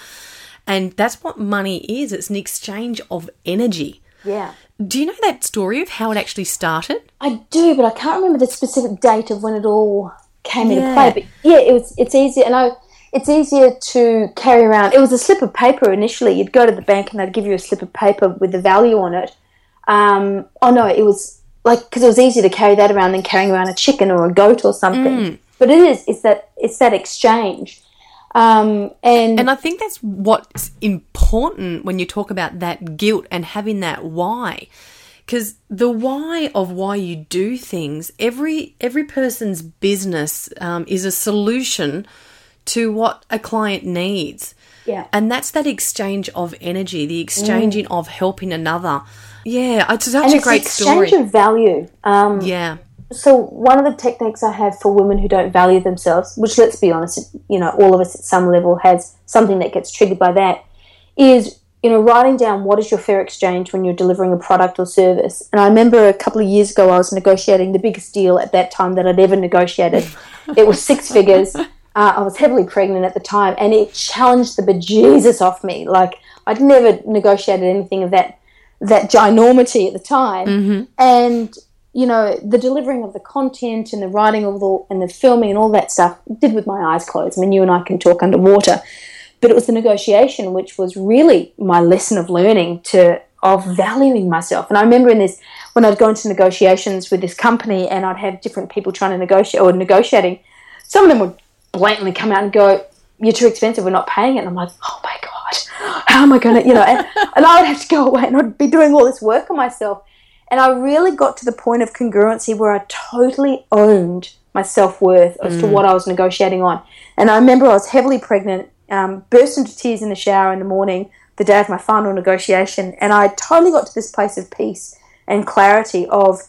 [SPEAKER 1] And that's what money is. It's an exchange of energy.
[SPEAKER 3] Yeah,
[SPEAKER 1] Do you know that story of how it actually started?
[SPEAKER 3] I do, but I can't remember the specific date of when it all came into play. But yeah, it was. It's easier, and I. It's easier to carry around. It was a slip of paper initially. You'd go to the bank and they'd give you a slip of paper with the value on it. Um, oh no, it was like because it was easier to carry that around than carrying around a chicken or a goat or something. But it is. It's that. It's that exchange. Um, and,
[SPEAKER 1] And I think that's what's important when you talk about that guilt and having that why. Because the why of why you do things, every every person's business um, is a solution to what a client needs.
[SPEAKER 3] yeah,
[SPEAKER 1] And that's that exchange of energy, the exchanging of helping another. Yeah, it's such
[SPEAKER 3] and
[SPEAKER 1] a
[SPEAKER 3] it's
[SPEAKER 1] great
[SPEAKER 3] exchange
[SPEAKER 1] story.
[SPEAKER 3] of value. Um,
[SPEAKER 1] yeah.
[SPEAKER 3] so one of the techniques I have for women who don't value themselves, which let's be honest, you know, all of us at some level has something that gets triggered by that, is you know writing down what is your fair exchange when you're delivering a product or service. And I remember a couple of years ago I was negotiating the biggest deal at that time that I'd ever negotiated. it was six figures. Uh, I was heavily pregnant at the time, and it challenged the bejesus off me. Like I'd never negotiated anything of that that ginormity at the time, and you know the delivering of the content and the writing of the and the filming and all that stuff did with my eyes closed. I mean, you and I can talk underwater, but it was the negotiation which was really my lesson of learning to of valuing myself. And I remember in this when I'd go into negotiations with this company and I'd have different people trying to negotiate or negotiating, some of them would blatantly come out and go, "You're too expensive. We're not paying it." And I'm like, "Oh my god, how am I going to?" You know, and, and I would have to go away and I'd be doing all this work on myself. And I really got to the point of congruency where I totally owned my self worth as to mm. what I was negotiating on. And I remember I was heavily pregnant, um, burst into tears in the shower in the morning, the day of my final negotiation, and I totally got to this place of peace and clarity of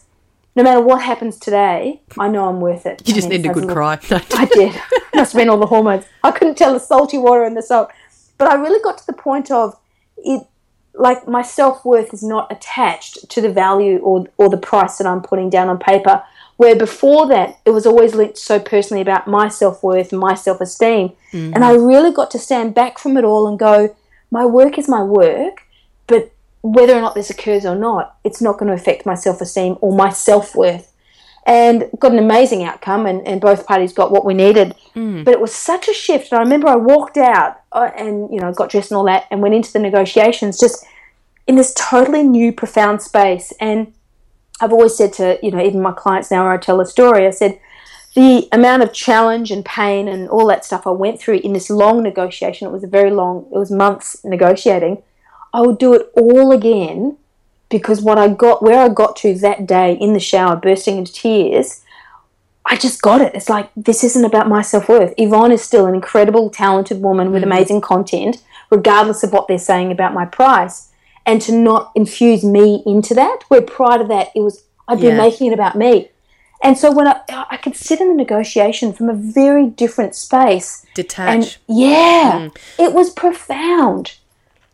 [SPEAKER 3] no matter what happens today, I know I'm worth it.
[SPEAKER 1] You
[SPEAKER 3] I
[SPEAKER 1] just
[SPEAKER 3] mean,
[SPEAKER 1] need a good
[SPEAKER 3] doesn't-
[SPEAKER 1] cry.
[SPEAKER 3] I did. Must have been all the hormones. I couldn't tell the salty water and the salt. But I really got to the point of it like my self worth is not attached to the value or or the price that I'm putting down on paper. Where before that, it was always linked so personally about my self worth and my self esteem. And I really got to stand back from it all and go, my work is my work, but whether or not this occurs or not, it's not going to affect my self esteem or my self worth. And got an amazing outcome, and, and both parties got what we needed. But it was such a shift. And I remember I walked out uh, and, you know, got dressed and all that and went into the negotiations just in this totally new, profound space. And I've always said to, you know, even my clients now where I tell a story, I said, the amount of challenge and pain and all that stuff I went through in this long negotiation, it was a very long, it was months negotiating, I would do it all again because what I got, where I got to that day in the shower, bursting into tears, I just got it. It's like, this isn't about my self worth. Yvonne is still an incredible, talented woman with mm. amazing content, regardless of what they're saying about my price. And to not infuse me into that, where prior to that, it was, I'd been
[SPEAKER 1] Yeah.
[SPEAKER 3] making it about me. And so when I, I could sit in the negotiation from a very different space.
[SPEAKER 1] Detach.
[SPEAKER 3] And yeah,
[SPEAKER 1] Mm.
[SPEAKER 3] it was profound.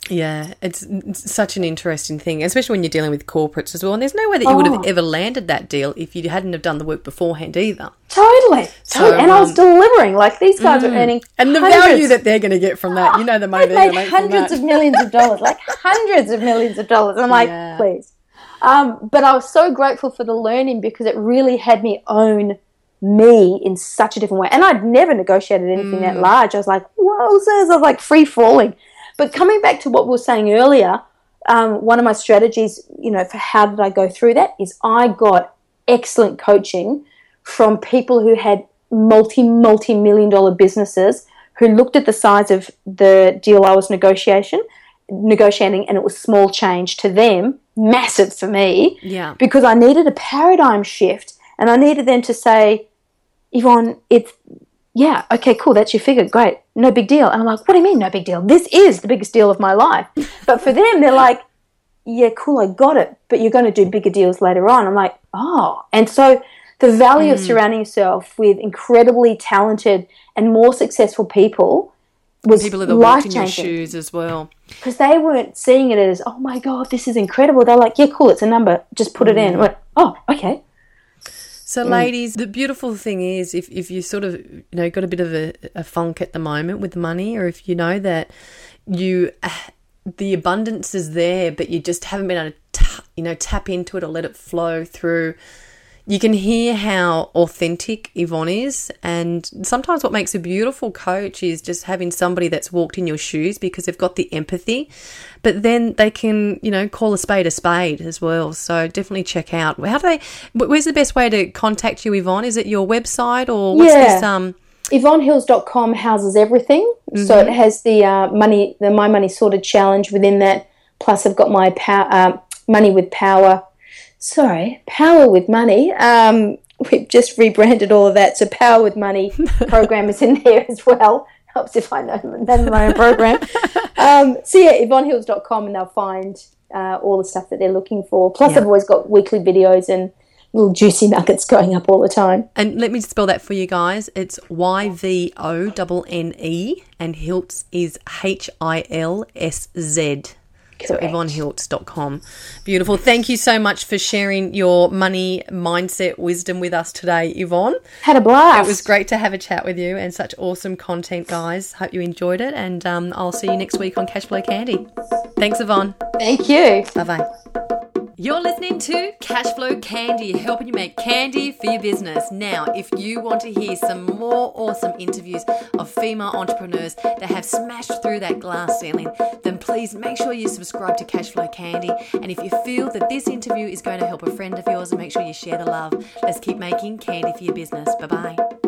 [SPEAKER 1] Yeah, it's, such an interesting thing, especially when you're dealing with corporates as well. And there's no way that you would have
[SPEAKER 3] Oh.
[SPEAKER 1] ever landed that deal if you hadn't have done the work beforehand either.
[SPEAKER 3] Totally.
[SPEAKER 1] So,
[SPEAKER 3] totally. and I was
[SPEAKER 1] um,
[SPEAKER 3] delivering. Like these guys are earning
[SPEAKER 1] And the
[SPEAKER 3] hundreds.
[SPEAKER 1] value that they're going to get from that, you know, the money they're
[SPEAKER 3] made hundreds of millions of dollars, like hundreds of millions of dollars. I'm like,
[SPEAKER 1] Yeah.
[SPEAKER 3] please. Um, but I was so grateful for the learning because it really had me own me in such a different way. And I'd never negotiated anything
[SPEAKER 1] Mm.
[SPEAKER 3] that large. I was like, whoa, says I was like free falling. But coming back to what we were saying earlier, um, one of my strategies, you know, for how did I go through that is I got excellent coaching from people who had multi, multi million dollar businesses who looked at the size of the deal I was negotiation, negotiating and it was small change to them, massive for me
[SPEAKER 1] Yeah.
[SPEAKER 3] because I needed a paradigm shift and I needed them to say, Yvonne, it's, yeah, okay, cool, that's your figure, great, no big deal. And I'm like, what do you mean, no big deal? This is the biggest deal of my life. But for them, they're like, yeah, cool, I got it, but you're going to do bigger deals later on. I'm like, oh. And so the value
[SPEAKER 1] Mm.
[SPEAKER 3] of surrounding yourself with incredibly talented and more successful people was
[SPEAKER 1] People that
[SPEAKER 3] life
[SPEAKER 1] in your
[SPEAKER 3] changing
[SPEAKER 1] shoes as well.
[SPEAKER 3] because they weren't seeing it as, oh my god, this is incredible. They're like, yeah, cool, it's a number, just put it in. I went, oh, okay.
[SPEAKER 1] So, mm. ladies, the beautiful thing is if, if you sort of, you know, got a bit of a, a funk at the moment with money, or if you know that you, the abundance is there, but you just haven't been able to, ta- you know, tap into it or let it flow through. You can hear how authentic Yvonne is. And sometimes what makes a beautiful coach is just having somebody that's walked in your shoes because they've got the empathy, but then they can, you know, call a spade a spade as well. So definitely check out. How do they, where's the best way to contact you, Yvonne? Is it your website or what's
[SPEAKER 3] Yeah.
[SPEAKER 1] this? Um,
[SPEAKER 3] YvonneHilsz.com houses everything. So it has the uh, money, the My Money Sorted challenge within that. Plus, I've got my power, uh, Money with Power. Sorry, Power with Money. Um, we've just rebranded all of that. So Power with Money program is in there as well. Helps if I know know my own program. um, so yeah, YvonneHilsz.com and they'll find uh, all the stuff that they're looking for. Plus,
[SPEAKER 1] Yeah.
[SPEAKER 3] I've always got weekly videos and little juicy nuggets going up all the time.
[SPEAKER 1] and let me spell that for you guys. It's Y V O N N E and Hilsz is H I L S Z. So
[SPEAKER 3] Correct.
[SPEAKER 1] YvonneHilsz.com. Beautiful. Thank you so much for sharing your money mindset wisdom with us today, Yvonne.
[SPEAKER 3] Had a blast.
[SPEAKER 1] It was great to have a chat with you and such awesome content, guys. Hope you enjoyed it. And um, I'll see you next week on Cashflow Candy. Thanks, Yvonne.
[SPEAKER 3] Thank you.
[SPEAKER 1] Bye bye.
[SPEAKER 2] You're listening to Cashflow Candy, helping you make candy for your business. Now, if you want to hear some more awesome interviews of female entrepreneurs that have smashed through that glass ceiling, then please make sure you subscribe to Cashflow Candy. And if you feel that this interview is going to help a friend of yours, make sure you share the love. Let's keep making candy for your business. Bye bye.